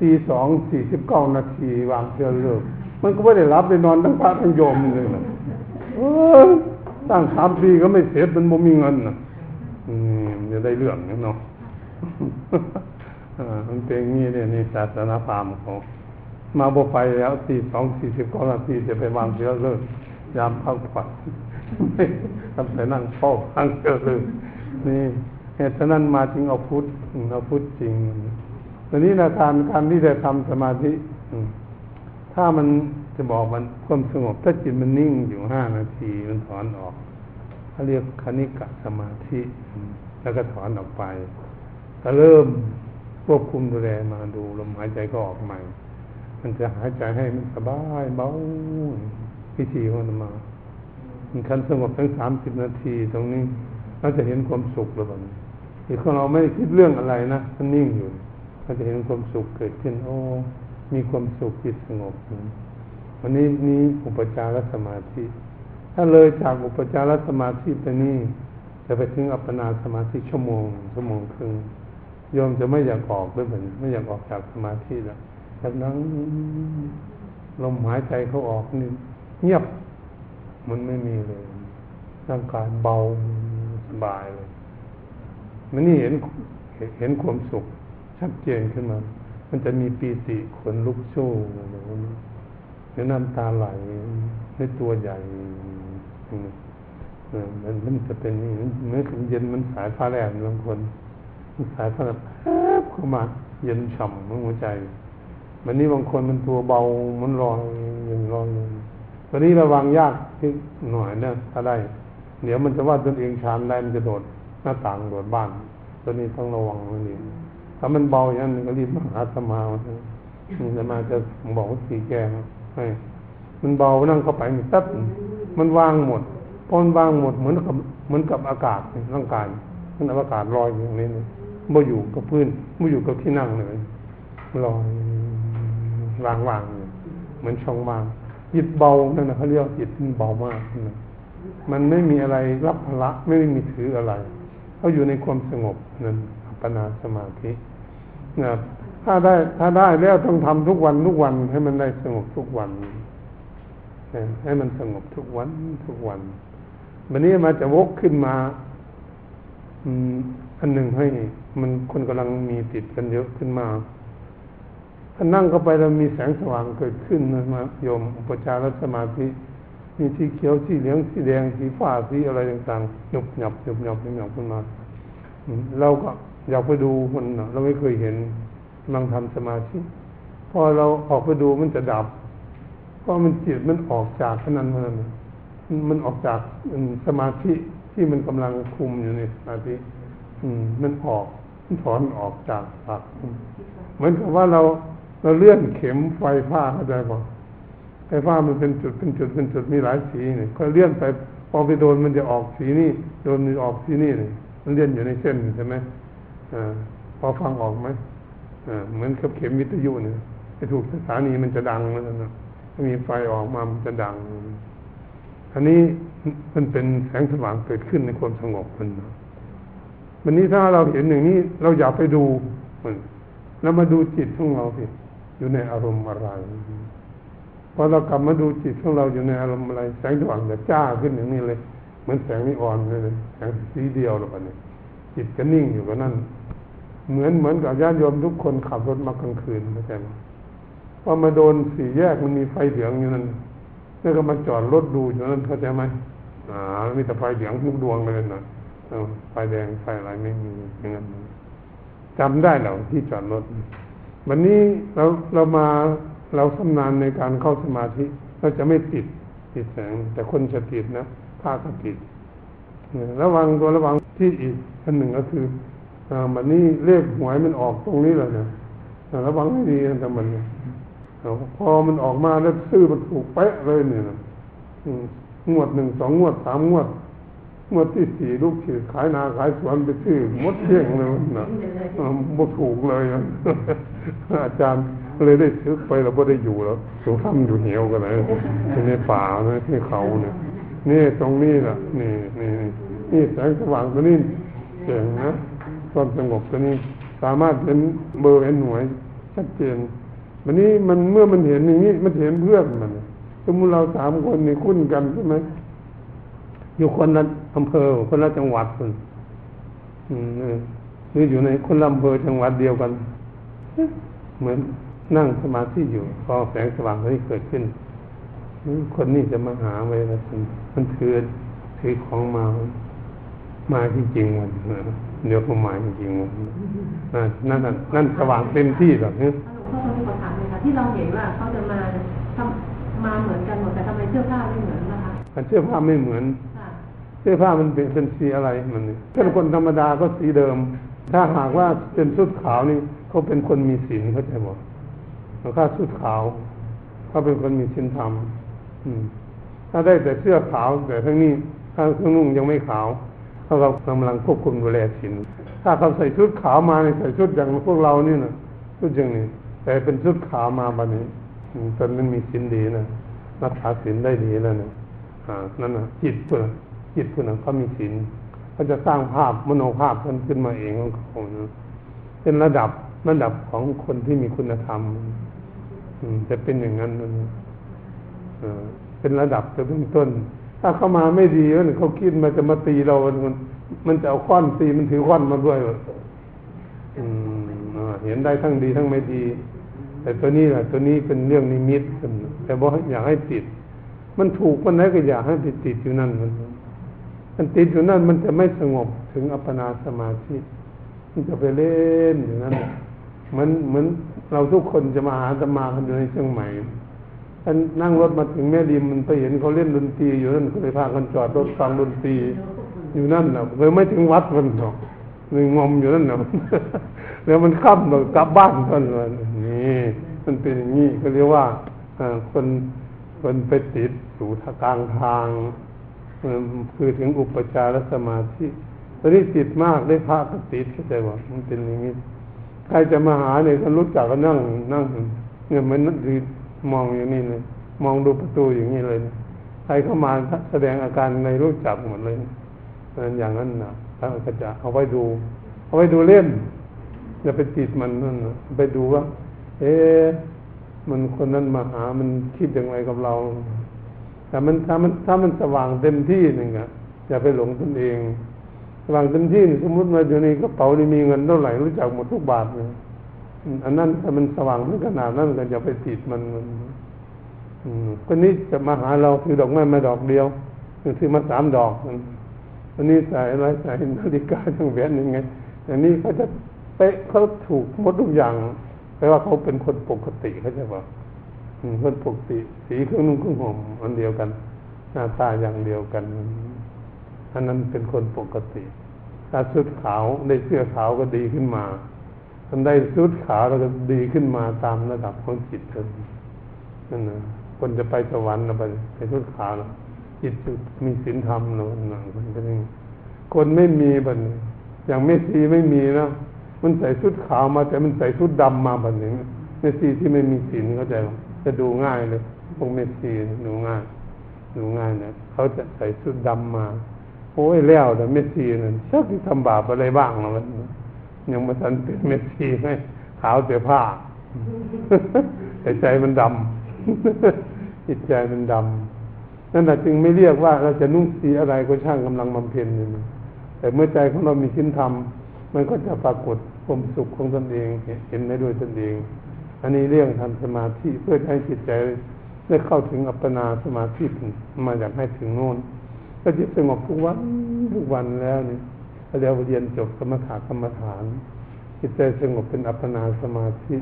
ตีสองสี่สิบเก้านาทีวางเชือเลิก มันก็ไม่ได้รับได้นอนทั้งพระทั้งโยมเลยนะเออตั้งสามปีก็ไม่เสร็จมันบ่มีเงินนะอืมจะได้เรื่องเนาะมันเป็นงี้เนี่ยในศาสนาพราหมณ์เขา มาบ่ไปแล้วตีสองสี่สิบเก้านาทีจะไปวางเชือเลิกยามพักผ่อนทำแต่นั่งเฝ้าพังเชือเลิกนี่เหตุฉะนั้นมาจึงเอาพุทธเอาพุทธจริงตอนนี้นะการการที่จะทำสมาธิถ้ามันจะบอกมันความสงบ ถ้าจิตมันนิ่งอยู่ห้านาทีมันถอนออกเขาเรียกคณิกะสมาธิ แล้วก็ถอนออกไปก็เริ่มควบคุมดูแลมาดูลมหายใจก็ออกใหม่ มันจะหายใจให้มันสบายเบาพิธีของมันมามันคันสงบทั้งสามสิบนาทีตรงนี้เราจะเห็นความสุขหรือเปล่าที่ของเราไม่คิดเรื่องอะไรนะมันนิ่งอยู่เราจะเห็นความสุขเกิดขึ้น โอ้ มีความสุขจิตสงบวันนี้นี้อุปจารสมาธิ ถ้าเลยจากอุปจารสมาธิไปนี่จะไปถึงอัปปนาสมาธิชั่วโมงชั่วโมงครึ่งโยมจะไม่อยากออกด้วยเหมือนไม่อยากออกจากสมาธิแล้ว จากนั้นลมหายใจเขาออกนี่เงียบ มันไม่มีเลย ร่างกายเบาสบายเลย มันนี่เห็นเห็นความสุขชัดเจนขึ้นมา มันจะมีปีติขนลุกสู้อะไรพวกนี้หรือน้ำตาไหลในตัวใหญ่มันมันจะเป็นนี่เมื่อถึงเย็นมันสายฟ้าแลบบางคน สายฟ้าแบบเข้ามาเย็นฉ่ำหัวใจ วันนี้บางคนมันตัวเบามันลอยยังลอยตอนนี้ระวังยากที่หน่อยนะถ้าได้เดี๋ยวมันจะว่าตนเองชานได้มันจะโดดหน้าต่างโดดบ้านตัวนี้ต้องระวังมันนี่ถ้ามันเบาอย่างนั้นก็รีบมาหาสมามันจะมาจะบอกว่าสีแก้ให้มันเบานั่งเข้าไปมันตัดมันว่างหมดพอมันว่างหมดเหมือนกับเหมือนกับอากาศร่างกายมันอากาศลอยอย่างนี้เลยไม่อยู่กับพื้นไม่อยู่กับที่นั่งเลยลอย วางวางเหมือนช่องว่างจิตเบานั่นนะเขาเรียกจิตมันเบามากนะมันไม่มีอะไรรับภาระไม่มีถืออะไรเขาอยู่ในความสงบนั่นอัปปนาสมาธินะถ้าได้ ถ้าได้แล้วต้องทำทุกวันทุกวันให้มันได้สงบทุกวันให้มันสงบทุกวันทุกวันวันนี้มาจะวกขึ้นมาอันหนึ่งให้มันคนกำลังมีติดกันเยอะขึ้นมา ถ้านั่งเข้าไปแล้วมีแสงสว่างเกิดขึ้นนะมาโยมอุปจารสมาธิมีสีเขียวสีเหลืองสีแดงสีฟ้าสีอะไรต่างๆหยบหยับหยบหยับหยบหยับขึ้นมาเราก็อยากไปดูมันเราไม่เคยเห็นกำลังทำสมาธิพอเราออกไปดูมันจะดับเพราะมันจิตมันออกจากขนาดนั้นมันออกจากสมาธิที่มันกำลังคุมอยู่ในสมาธิมันออกมันถอนออกจากปากเหมือนกับว่าเรา เราเลื่อนเข็มไฟฟ้าเข้าใจป่ะไฟฟ้ามันเป็นจุดเป็นจุดเป็นจุดมีหลายสีเนี่ยก็เลื่อนไปพอไปโดนมันจะออกสีนี่โดนมันออกสีนี่เนี่ยมันเลื่อนอยู่ในเส้นใช่ไหมอ่าพอฟังออกไหมอ่าเหมือนกับเข็มวิทยุเนี่ยไปถูกสถานีมันจะดังแล้วนะถ้ามีไฟออกมามันจะดัง อันนี้มันเป็นแสงสว่างเกิดขึ้นในความสงบมันวันนี้ถ้าเราเห็นอย่างนี้เราอยากไปดูมันแล้วมาดูจิตของเราสิ อยู่ในอารมณ์อะไรพอเรากลับมาดูจิตของเราอยู่ในอารมณ์อะไร แสงสว่างจะจ้าขึ้นอย่างนี้เลยเหมือนแสงนิออนเลยแสงสีเดียวหรือเปล่าเนี่ยจิตก็นิ่งอยู่กับนั่นเหมือนเหมือนกับญาติโยมทุกคนขับรถมากลางคืนเข้าใจไหมพอมาโดนสี่แยกมันมีไฟเหลืองอยู่นั่นแล้วก็มาจอดรถดูอยู่นั่นเข้าใจไหมอ่ามีแต่ไฟเหลืองทุกดวงเลยนะไฟแดงไฟอะไรไม่มีอย่างนั้นจำได้เหราที่จอดรถ วันนี้เราเรามาเราชำนาญในการเข้าสมาธิ เราจะไม่ติดติดแสง แต่คนจะติดนะผ้าก็ติดระวังตัวระวังที่อีกอันหนึ่งก็คือวันนี้เลขหวยมันออกตรงนี้เลยนะระวังให้ดีนะแต่มันพอมันออกมาแล้วซื้อมันถูกเป๊ะเลยเนี่ยงวดหนึ่งสองงวดสามงวด เมื่อที่สี่ลูกขี่ขายนาขายสวนไปซื้อมดเที่ยงเลยนะบ่ถูกเลยอาจารย์เลยได้ซื้อไปเราไม่ได้อยู่แล้วสูถ้ำอยู่เหวกันเลยในป่าในที่เขาเนี่ยนี่ตรงนี้แหละนี่นี่นี่แสงสว่างตัวนี้เก่งนะความสงบตัวนี้ สามารถเห็นเบอร์เห็นหน่วยชัดเจนวันนี้มันเมื่อมันเห็นอย่างนี้มันเห็นเพื่อนมันสมมติเราสามคนนี่คุ้นกันใช่ไหม อยู่คนละอำเภอคนละจังหวัดคนหรืออยู่ในคนละอำเภอจังหวัดเดียวกัน เหมือนนั่งสมาธิอยู่พอแสงสว่างที่เกิดขึ้นคนนี้จะมาหาไว้แล้วมันถือถือของมา มาที่จริงมันเดี๋ยวเขามาจริงมันนั่นนั่นสว่างเต็มที่แบบนี้ข้อนี้ขอถามเลยค่ะที่เราเห็นว่าเขาจะมาทำมาเหมือนกันหมดแต่ทำไมเสื้อผ้าไม่เหมือนนะคะเสื้อผ้าไม่เหมือน เสื้อผ้ามันเป็นเป็นสีอะไรมันถ้าคนธรรมดาก็สีเดิม ถ้าหากว่าเป็นชุดขาวนี่เขาเป็นคนมีศีลเขาใจบอกถ้าชุดขาวเขาเป็นคนมีศีลธรรมถ้าได้แต่เสื้อขาวแต่ทั้งนี้ถ้าเครื่องนุ่งยังไม่ขาวเขากำลังควบคุมดูแลศีลถ้าเขาใส่ชุดขาวมาใส่ชุดอย่างพวกเรานี่นะชุดอย่างนี้ แต่เป็นชุดขาวมาบันนี้ตอนนั้นมีศีลดีนะรักษาศีลได้ดีแล้วเนี่ยนั่นนะจิตเพื่อ จิตผู้นั้นเขามีศีลเขาจะสร้างภาพมโนภาพขึ้นขึ้นมาเองของเขาเป็นระดับระดับของคนที่มีคุณธรรมจะเป็นอย่างนั้นเป็นระดับจะเบื้องต้น ถ้าเข้ามาไม่ดีเขาคิดมาจะมาตีเรา มันมันจะเอาค้อนตีมันถือค้อนมาด้วยเห็นได้ทั้งดีทั้งไม่ดี แต่ตัวนี้แหละตัวนี้เป็นเรื่องนิมิตแต่บอกอยากให้ติด มันถูกมันไหนก็อยากให้ติดติดอยู่นั่นมัน มันติดอยู่นั่นมันจะไม่สงบถึงอัปปนาสมาธิมันจะไปเล่นอย่างนั้นเหมือนเหมือนเราทุกคนจะมาหาธรรมากันอยู่ในเชียงใหม่ท่านนั่งรถมาถึงแม่ริมมันไปเห็นเขาเล่นดนตรีอยู่นั่นก็เลยพากันจอดรถฟังดนตรีอยู่นั่นนะเลยไม่ถึงวัดมันหรอกเลยงมอยู่นั่นนะแล้วมันค่ำเรากลับบ้านท่านเลยนี่มันเป็นอย่างนี้ก็เรียกว่าคนคนไปติดสู่ทางกลางทาง คือถึงอุปจารสมาธิตอนนี้ติดมากได้พระก็ติดเข้าใจว่ามันเป็นอย่างนี้ใครจะมาหาเนี่ยก็รู้จักก็นั่งนั่งเนี่ยมันดีมองอย่างนี้เลยมองดูประตูอย่างนี้เลยใครเข้ามาแสดงอาการในรู้จักหมดเลยนั้นอย่างนั้นนะพระก็จะเอาไว้ดู เอาไว้ดูเล่นอย่าไปติดมันนั่นไปดูว่า เอ๊มันคนนั้นมาหามันคิดอย่างไรกับเรา แต่มันถ้ามันถ้ามันสว่างเต็มที่หนึ่งอะอย่าไปหลงตนเอง สว่างเต็มที่สมมติว่าอยู่ในกระเป๋านี่มีเงินเท่าไหร่รู้จักหมดทุกบาทเลยอันนั้นถ้ามันสว่างไม่ขนาดนั้นก็อย่าไปติดมันคนนี้จะมาหาเราคือดอกไม้มาดอกเดียวถือมาสามดอกอันนี้ใส่อะไรใส่นาฬิกาทั้งแหวนยังไงอันนี้เขาจะเป๊ะเขาถูกหมดทุกอย่างแปลว่าเขาเป็นคนปกติเขาจะบอก คนปกติสีเครื่องนุ่งเครื่องห่มอันเดียวกัน หน้าตาอย่างเดียวกันอันนั้นเป็นคนปกติ ถ้าชุดขาวได้เสื้อขาวก็ดีขึ้นมาทันได้ชุดขาวเราก็ดีขึ้นมาตามระดับของจิตเองนั่นนะคนจะไปสวรรค์นะไปไปชุดขาวนะจิตมีศีลธรรมนะหนังคนก็นี่คนไม่มีบันอย่างเมสีไม่มีนะมันใส่ชุดขาวมาแต่มันใส่ชุดดำมาแบบนี้เมสซีที่ไม่มีศีลเข้าใจ จะดูง่ายเลยพวกเมสซี่ดูง่ายดูง่ายเนี่ยเขาจะใส่ชุดดำมาโอ้ยแล้วแต่เมสซี่นั่นชักที่ทำบาปอะไรบ้างนะมันยังมาทันเป็นเมสซี่ไหมขาวเสียผ้าแต่ใจมันดำจิตใจมันดำนั่นแหละจึงไม่เรียกว่าเราจะนุ่งสีอะไรก็ช่างกำลังบำเพ็ญอยู่แต่เมื่อใจของเรามีชิ้นธรรมมันก็จะปรากฏความสุขของตนเองเห็นได้ด้วยตนเอง อันนี้เรื่องทำสมาธิเพื่อให้จิตใจได้เข้าถึงอัปปนาสมาธิมาอยากให้ถึงโน่นก็จิตสงบทุกวันทุกวันแล้วนี่เรียนเรียนจบสมถะกรรมฐาน จิตใจสงบเป็นอัปปนาสมาธิ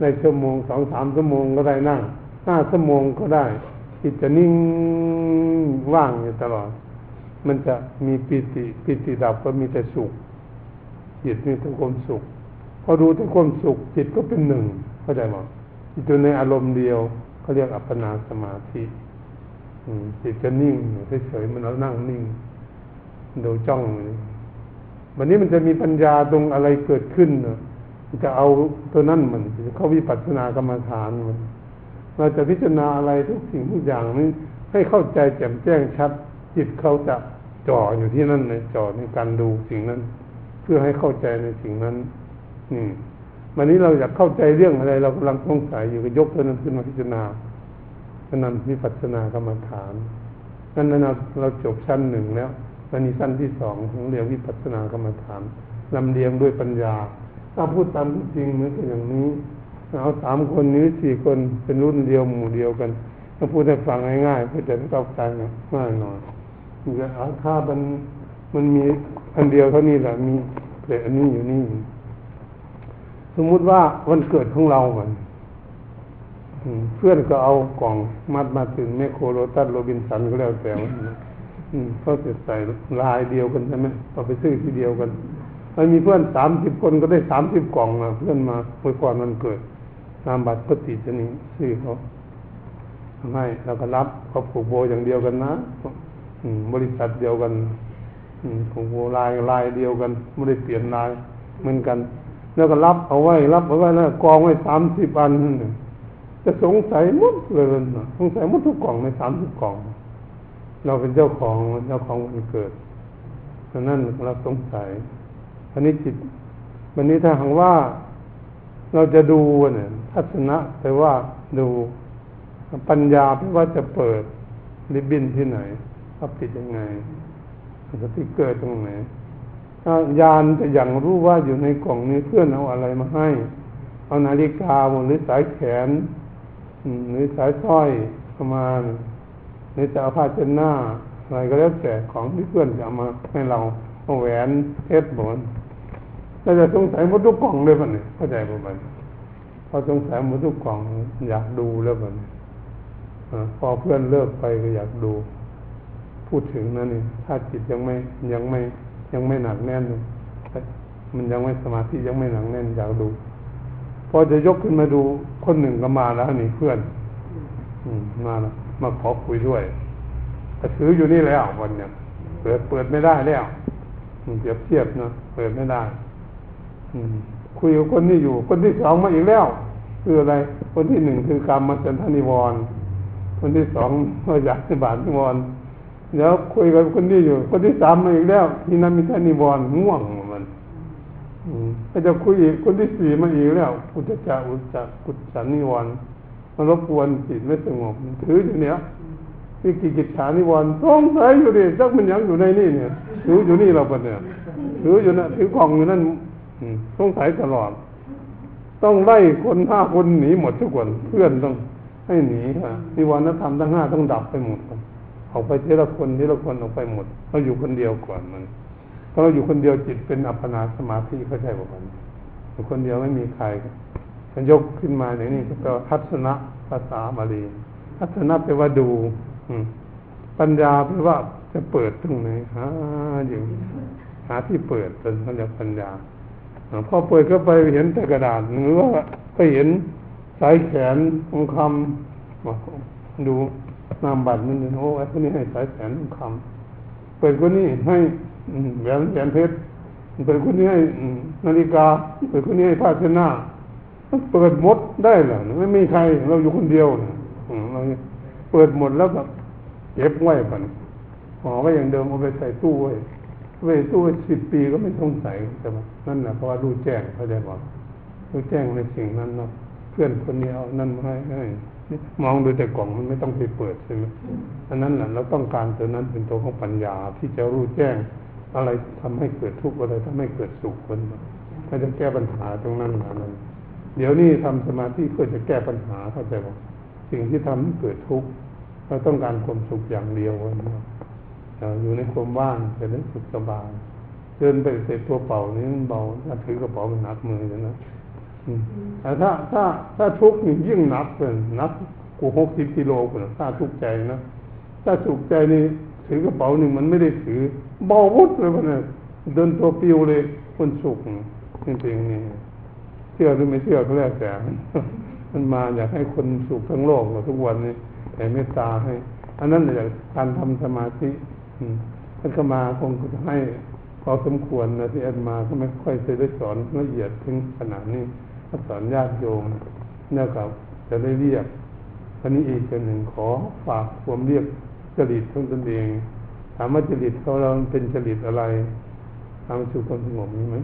ในชั่วโมงสองสามชั่วโมงก็ได้นั่งห้าชั่วโมงก็ได้จิตจะนิ่งว่างอยู่ตลอด มันจะมีปิติปิติดับก็มีแต่สุข จิตมีแต่ความสุข พอดูแต่ความสุขจิตก็เป็นหนึ่ง เข้าใจไหมจิตอยู่ในอารมณ์เดียวเขาเรียกอัปปนาสมาธิจิตจะนิ่งเฉยๆมันเรานั่งนิ่งดูจ้องวันนี้มันจะมีปัญญาตรงอะไรเกิดขึ้นนะจะเอาตัวนั้นมันเข้าวิปัสสนากรรมฐานมัน เราจะพิจารณาอะไรทุกสิ่งทุกอย่างนี้ให้เข้าใจแจ่มแจ้งชัด จิตเขาจะจ่ออยู่ที่นั่นเลยจ่อในการดูสิ่งนั้น เพื่อให้เข้าใจในสิ่งนั้นนี่ วันนี้เราอยากเข้าใจเรื่องอะไร เรากำลังสงสัยอยู่ก็ยกตัวนั้นขึ้นมาพิจารณาขนั้นวิปัสสนากรรมฐานนั่นนั้นเราจบชั้นหนึ่งแล้ววันนี้ชั้นที่สองของเรียนวิปัสสนากรรมฐานลำเลียงด้วยปัญญาถ้าพูดตามจริงเหมือนกับอย่างนี้เอาสามคนนี้สี่คนเป็นรุ่นเดียวหมู่เดียวกันถ้าพูดให้ฟังง่ายๆเพื่อจะเข้าใจง่ายหน่อยถ้ามันมันมีอันเดียวเท่านี้แหละมีเต่อันนี้อยู่นี่ สมมุติว่าวันเกิดของเราเหมือนเพื่อนก็เอากล่องมัดมาถึงแมคโครโรตัสโรบินสันก็แล้วแต่เขาจะใส่ลายเดียวกันใช่ไหมเอาไปซื้อที่เดียวกันมันมีเพื่อนสามสิบคนก็ได้สามสิบกล่องนะเพื่อนมาเมื่อก่อนมันเกิดนามบัตรปฏิจนี้ซื้อเขาทำให้แล้วก็รับเขาผูกโบอย่างเดียวกันนะบริษัทเดียวกันของโบลายลายเดียวกันไม่ได้เปลี่ยนลายเหมือนกัน แล้วก็รับเอาไว้รับเอาไว้แล้วกองไว้สามสิบอันจะสงสัยมุดเลยนสงสัยมุดทุกกล่องในสามสิบกล่อง เราเป็นเจ้าของเจ้าของวันเกิดดังนั้นเราสงสัยอันนี้จิตวันนี้ถ้าหากว่าเราจะดูเนี่ยทัศนะแต่ว่าดูปัญญาแปลว่าจะเปิดริบบิ้นที่ไหนรับติดยังไงสติเกิดตรงไหน ยานจะอย่างรู้ว่าอยู่ในกล่องนี้เพื่อนเอาอะไรมาให้ เอานาฬิกาหรือสายแขนหรือสายสร้อยประมาณหรือจะเอาผ้าเช็ดหน้า อะไรก็แล้วแต่ของที่เพื่อนจะเอามาให้เราเอาแหวนเพชรหมดเราจะสงสัยหมดทุกกล่องเลยป่ะเนี่ยเข้าใจป่ะมันพอสงสัยหมดทุกกล่องอยากดูแล้วป่ะเนี่ยพอเพื่อนเลิกไปก็อยากดู พูดถึงนั่นนี่ถ้าจิตยังไม่ยังไม่ ยังไม่หนักแน่นอยู่มันยังไม่สมาธิยังไม่หนักแน่นอยากดูพอจะยกขึ้นมาดูคนหนึ่งก็มาแล้วนี่เพื่อน อืมาแล้วมาขอคุยด้วยก็ถืออยู่นี่แล้ววันเนี้ยเปิดเปิดไม่ได้แล้วเปรียบเทียบนะเปิดไม่ได้ อืมคุยกับคนที่อยู่ คนที่สองมาอีกแล้ว คืออะไร คนที่หนึ่งคือกรรมมาจันทนิวรณ์คนที่สองมาจากนิบาตนิวรณ์ เดี๋ยวคุยกับคนที่อยู่ คนที่สามมาอีกแล้ว ที่นั่นมีท่านิวรณ์ง่วงมันอืมก็จะคุยอีกคนที่สี่มาอีกแล้วกุจจะอุจจะกุจจานิวรณ์มันรบกวนจิตไม่สงบมันถืออยู่เนี้ยวิกิกิจฉานิวรณ์สงสัยอยู่ดิจักมันยังอยู่ในนี่เนี่ยถืออยู่นี่เราปะเนี่ยถืออยู่นะถือกล่องอยู่นั่นอืมสงสัยตลอด ต้องไล่คนห้าคนหนีหมดทุกคนเพื่อนต้องให้หนีค่ะนิวรณธรรมทั้งห้าต้องดับไปหมดอ อกไปทีละคนทีละคนออกไปหมดเราอยู่คนเดียวก่อนมันถ้าเราอยู่คนเดียวจิตเป็นอัปปนาสมาธิเข้าใจบอกมันอยู่คนเดียวไม่มีใครมันยกขึ้นมาอย่างนี้ก็แปลว่าทัศนะภาษาบาลีทัศนะแปลว่าดู อืปัญญาแปลว่าจะเปิดตรงไหนหาอย่างหาที่เปิดเป็นเขาเรียกปัญญาพอเปิดก็ไปเห็นแต่กระดาษหรือว่าก็เห็นสายแขนของคำดู นามบัตรมันโอ้ไอ้คนนี้ให้สายแขนของคำเปิดคนนี้ให้แหวนแหวนเพชรเปิดคนนี้ให้นาฬิกาเปิดคนนี้ให้ผ้าเช็ดหน้าเปิดหมดได้เหรอไม่มีใครเราอยู่คนเดียวนะเราเปิดหมดแล้วแบบเก็บไว้ก่อนห่อไว้อย่างเดิมเอาไปใส่ตู้ไว้ไว้ตู้สิบปีก็ไม่สงสัยใช่นั่นแหละเพราะว่ารู้แจ้งเขาจะบอกรู้แจ้งในสิ่งนั้นเนาะเพื่อนคนนี้เอานั่นมาให้ มองดูแต่กล่องมันไม่ต้องไปเปิดใช่ไหมอันนั้นแหละเราต้องการตัวนั้นเป็นตัวของปัญญาที่จะรู้แจ้ง อะไรทำให้เกิดทุกข์อะไรทำให้เกิดสุขคนถ้าจะแก้ปัญหาตรงนั้นนะนั้นเดี๋ยวนี้ทำสมาธิเพื่อจะแก้ปัญหาเข้าใจบอกสิ่งที่ทำให้เกิดทุกข์เราต้องการความสุขอย่างเดียวนะอยู่ในความว่างจะได้สุขสบายเดินไปเสร็จตัวเป่านี้มันเบาถ้าถือกระเป๋ามันหนักมือนั้น แต่ถ้าถ้าถ้าทุกข์นี่ยิ่งหนักเป็นหนักกูหกสิบกิโลกันถ้าทุกข์ใจนะถ้าสุขใจนี่ถือกระเป๋าหนึ่งมันไม่ได้ถือเบาวุดเลยมันเดินตัวปิวเลยคนสุขจริงๆนี่เชื่อหรือไม่เชื่อก็แล้วแต่มันมาอยากให้คนสุขทั้งโลกทุกวันนี้แต่เมตตาให้ อันนั้นอยากการทำสมาธิท่านก็มาคงจะให้พอสมควรนะที่อันมาก็ไม่ค่อยจะได้สอนละเอียดถึงขนาดนี้ ก็สอนญาติโยมนะครับจะได้เรียกอันนี้อีกอันหนึ่งขอฝากความเรียกจริตของตนเองถามว่าจริตเขาเราเป็นจริตอะไรทำสู่ความสงบนี้ไหม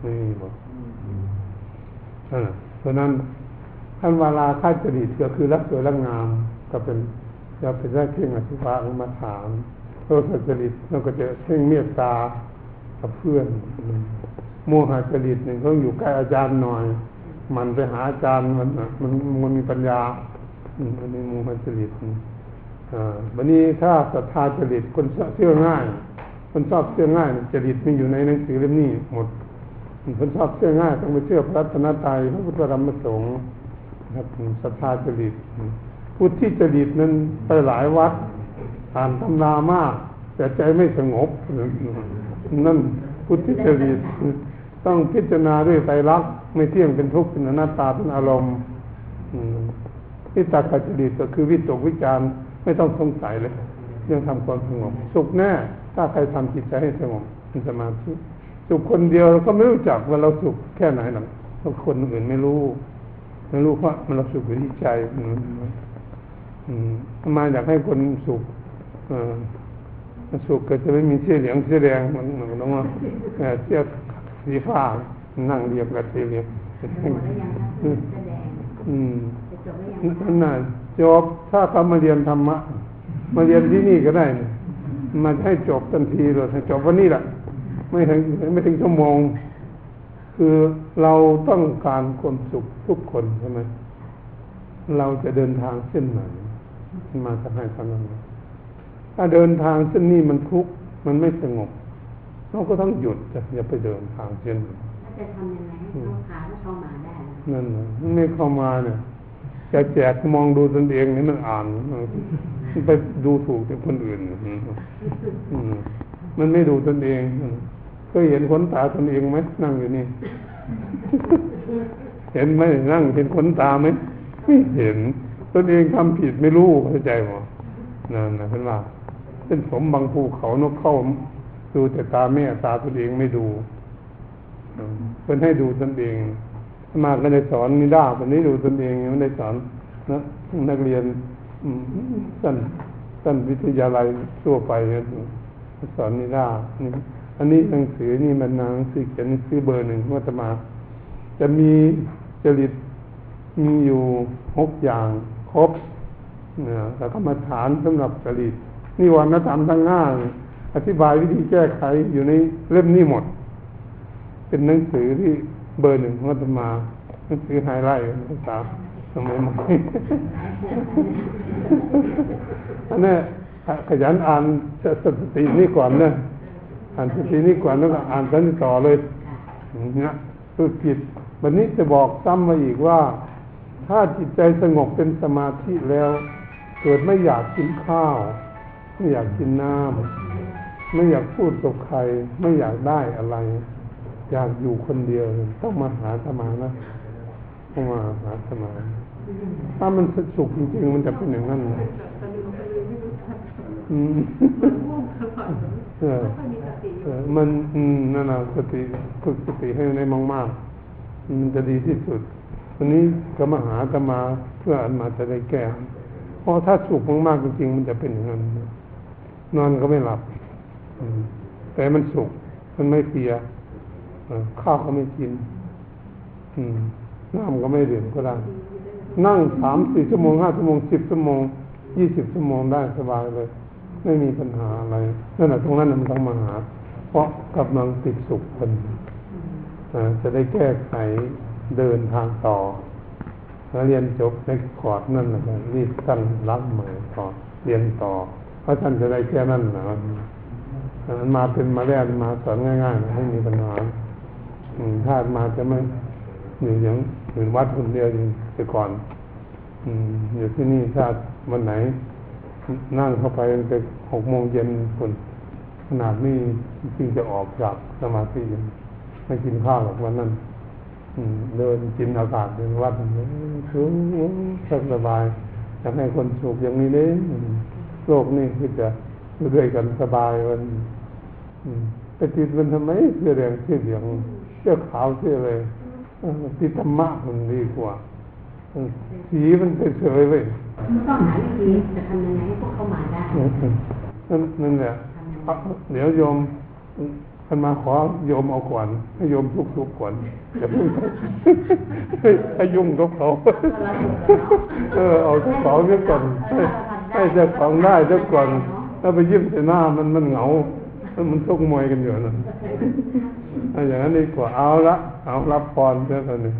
ไม่มีบอกเพราะนั้นท่านวาลาค่าจริตก็คือรักสวยรักงาม ก็เป็นจะเป็นได้เข่งอธิภามาถามโทษจริตเราก็จะเข่งเมตตากับเพื่อนโมหะจริตหนึ่งต้องอยู่ใกล้อาจารย์หน่อย มันไปหาอาจารย์มันมันมันมีปัญญาอันนี้โมหะจริตวันนี้ถ้าศรัทธาจริตคนเชื่อง่าย คนชอบเชื่อง่ายจริตม่อยู่ในหนังสือเล่มนี้หมดคนชอบเชื่อง่ายต้องไปเชื่อพระรัตนตรัยพระพุทธธรรมประสงค์ครับศรัทธาจริตพุทธิจริตนั้นไปหลายวัดอ่านตำนามาก แต่ใจไม่สงบนั่นพุทธิจริต ต้องพิจารณาด้วยไตรลักษณ์ไม่เที่ยงเป็นทุกข์เป็นอนัตตาเป็นอารมณ์วิตากจริตก็คือวิตกวิจารไม่ต้องสงสัยเลยเรื่องทำความสงบสุขแน่ถ้าใครทำจิตใจให้สงบเป็นสมาธิสุขคนเดียวเราก็ไม่รู้จักว่าเราสุขแค่ไหนหรอกคนอื่นไม่รู้ไม่รู้เพราะมันเราสุขอยู่ที่ใจมาอยากให้คนสุขสุขก็จะไม่มีเสื้อเหลืองเสื้อแดงมันเหมือนว่าเสื้อ สีฟ้านั่งเรียบกับสีเหลืองอืมนั่นน่ะจบถ้าเขามาเรียนธรรมะ มาเรียนที่นี่ก็ได้มันให้จบทันทีเลยจบวันนี้แหละไม่ถึงไม่ถึงชั่วโมง คือเราต้องการความสุขทุกคนใช่ไหมเราจะเดินทางเส้นไหนมาจะให้คำนั้นถ้าเดินทางเส้นนี้มันทุกข์มันไม่สงบ เราก็ต้องหยุดจะอย่าไปเดินทางเส้นจะทำยังไงให้เขาขาเข้ามาได้นั่นแหละไม่เข้ามาเนี่ยถจะแจกมองดูตนเองนี่มันอ่านไปดูถูกแต่คนอื่นอืมมันไม่ดูตนเองเคยเห็นขนตาตนเองไหมนั่งอยู่นี่ เห็นไหมนั่งเห็นขนตาไหมไม่เห็นตนเองทำผิดไม่รู้เข้าใจมั้นั่นนะเป็นว่าเป็นสมบางภูเขานกเข้า ดูแต่ตาแม่ตาตนเองไม่ดูเพิ่นให้ดูตนเองมาก็ได้สอนนิด้าคนนี้ดูตนเองไม่ได้สอนนะนักเรียนสั้นสั้นวิทยาลัยทั่วไปสอนนิด้านี่อันนี้หนังสือนี่มันหนังสือเขียนซื้อเบอร์หนึ่งว่าจะมา จะมีจริตมีอยู่หกอย่างครบเนี่ยแต่ก็มาฐานสำหรับจริตนี่วันนธรรมทั้งห้า อธิบายวิธีแก้ไขอยู่ในเล่มนี้หมด เป็นหนังสือที่เบอร์หนึ่งของอาตมาหนังสือไฮไลท์ภาษาสมัยใหม่อันนี้ขยันอ่านสตินี่ก่อนนะอ่านสตินี่ก่อนแล้วก็อ่านสันต่อเลยเนี่ยคือผิดวันนี้จะบอกซ้ำมาอีกว่า ถ้าจิตใจสงบเป็นสมาธิแล้ว เกิดไม่อยากกินข้าว ไม่อยากกินน้ำ ไม่อยากพูดกับใคร ไม่อยากได้อะไร อยากอยู่คนเดียว ต้องมาหาธรรมานะต้องมาหาธรรมาถ้ามันสุขจริงๆมันจะเป็นอย่างนั้นอืมเออเออมันอืมนั่นนะสติฝึกสติให้ได้มากๆมันจะดีที่สุดวันนี้ก็มาหาธรรมาเพื่ออันมาจะได้แก้เพราะถ้าสุขมากๆจริงๆมันจะเป็นอย่างนั้นนอนก็ไม่หลับ แต่มันสุขมันไม่เพียข้าวก็ไม่กินน้ำก็ไม่ดื่มก็ได้ นั่งสามสี่ชั่วโมงห้าชั่วโมงสิบชั่วโมงยี่สิบชั่วโมงได้สบายเลย ไม่มีปัญหาอะไรนั่นแหละตรงนั้นมันต้องมาหา เพราะกำลังติดสุขกันจะได้แก้ไขเดินทางต่อแล้วเรียนจบในคอร์ดนั่นแหละรีบท่านรับใหม่ต่อเรียนต่อเพราะท่านจะได้แค่นั้นนะ มันมาเป็นมาแรกมาสอนง่ายๆไม่มีปัญหาถ้ามาจะไม่อยู่อย่างอยู่วัดคนเดียวอยู่แต่ก่อนอยู่ที่นี่ถ้าวันไหน นั่งเข้าไปไปหกโมงเย็นคนขนาดนี้จริงจะออกจากสมาธิไม่กินข้าวหรอกวันนั้นเดินกินอากาศเดินวัดสูงสบายอยากให้คนสุขอย่างนี้เด้โลกนี้คือจะ ด้วยกันสบายวันไปติดมันทำไมเสื้อแดงเสื้อเหลืองเสื้อขาวเสื้ออะไรติดธรรมะมันดีกว่าสีมันเฉยๆเลยต้องหาวิธีจะทำยังไงให้พวกเขามาได้นั่นนั่นแหละเดี๋ยวโยมท่านมาขอโยมเอาก่อนให้โยมทุกทุกก่อนอย่าเพิ่งให้ยุ่งกับเขาเออเอาเจ้าของเสียก่อนให้เจ้าของได้เจ้าก่อน ถ้าไปยิ้มใส่หน้ามันมันเหงามันชกมวยกันอยู่นะอย่างนั้นดีกว่าเอาละ เอารับพรเพื่อนนี่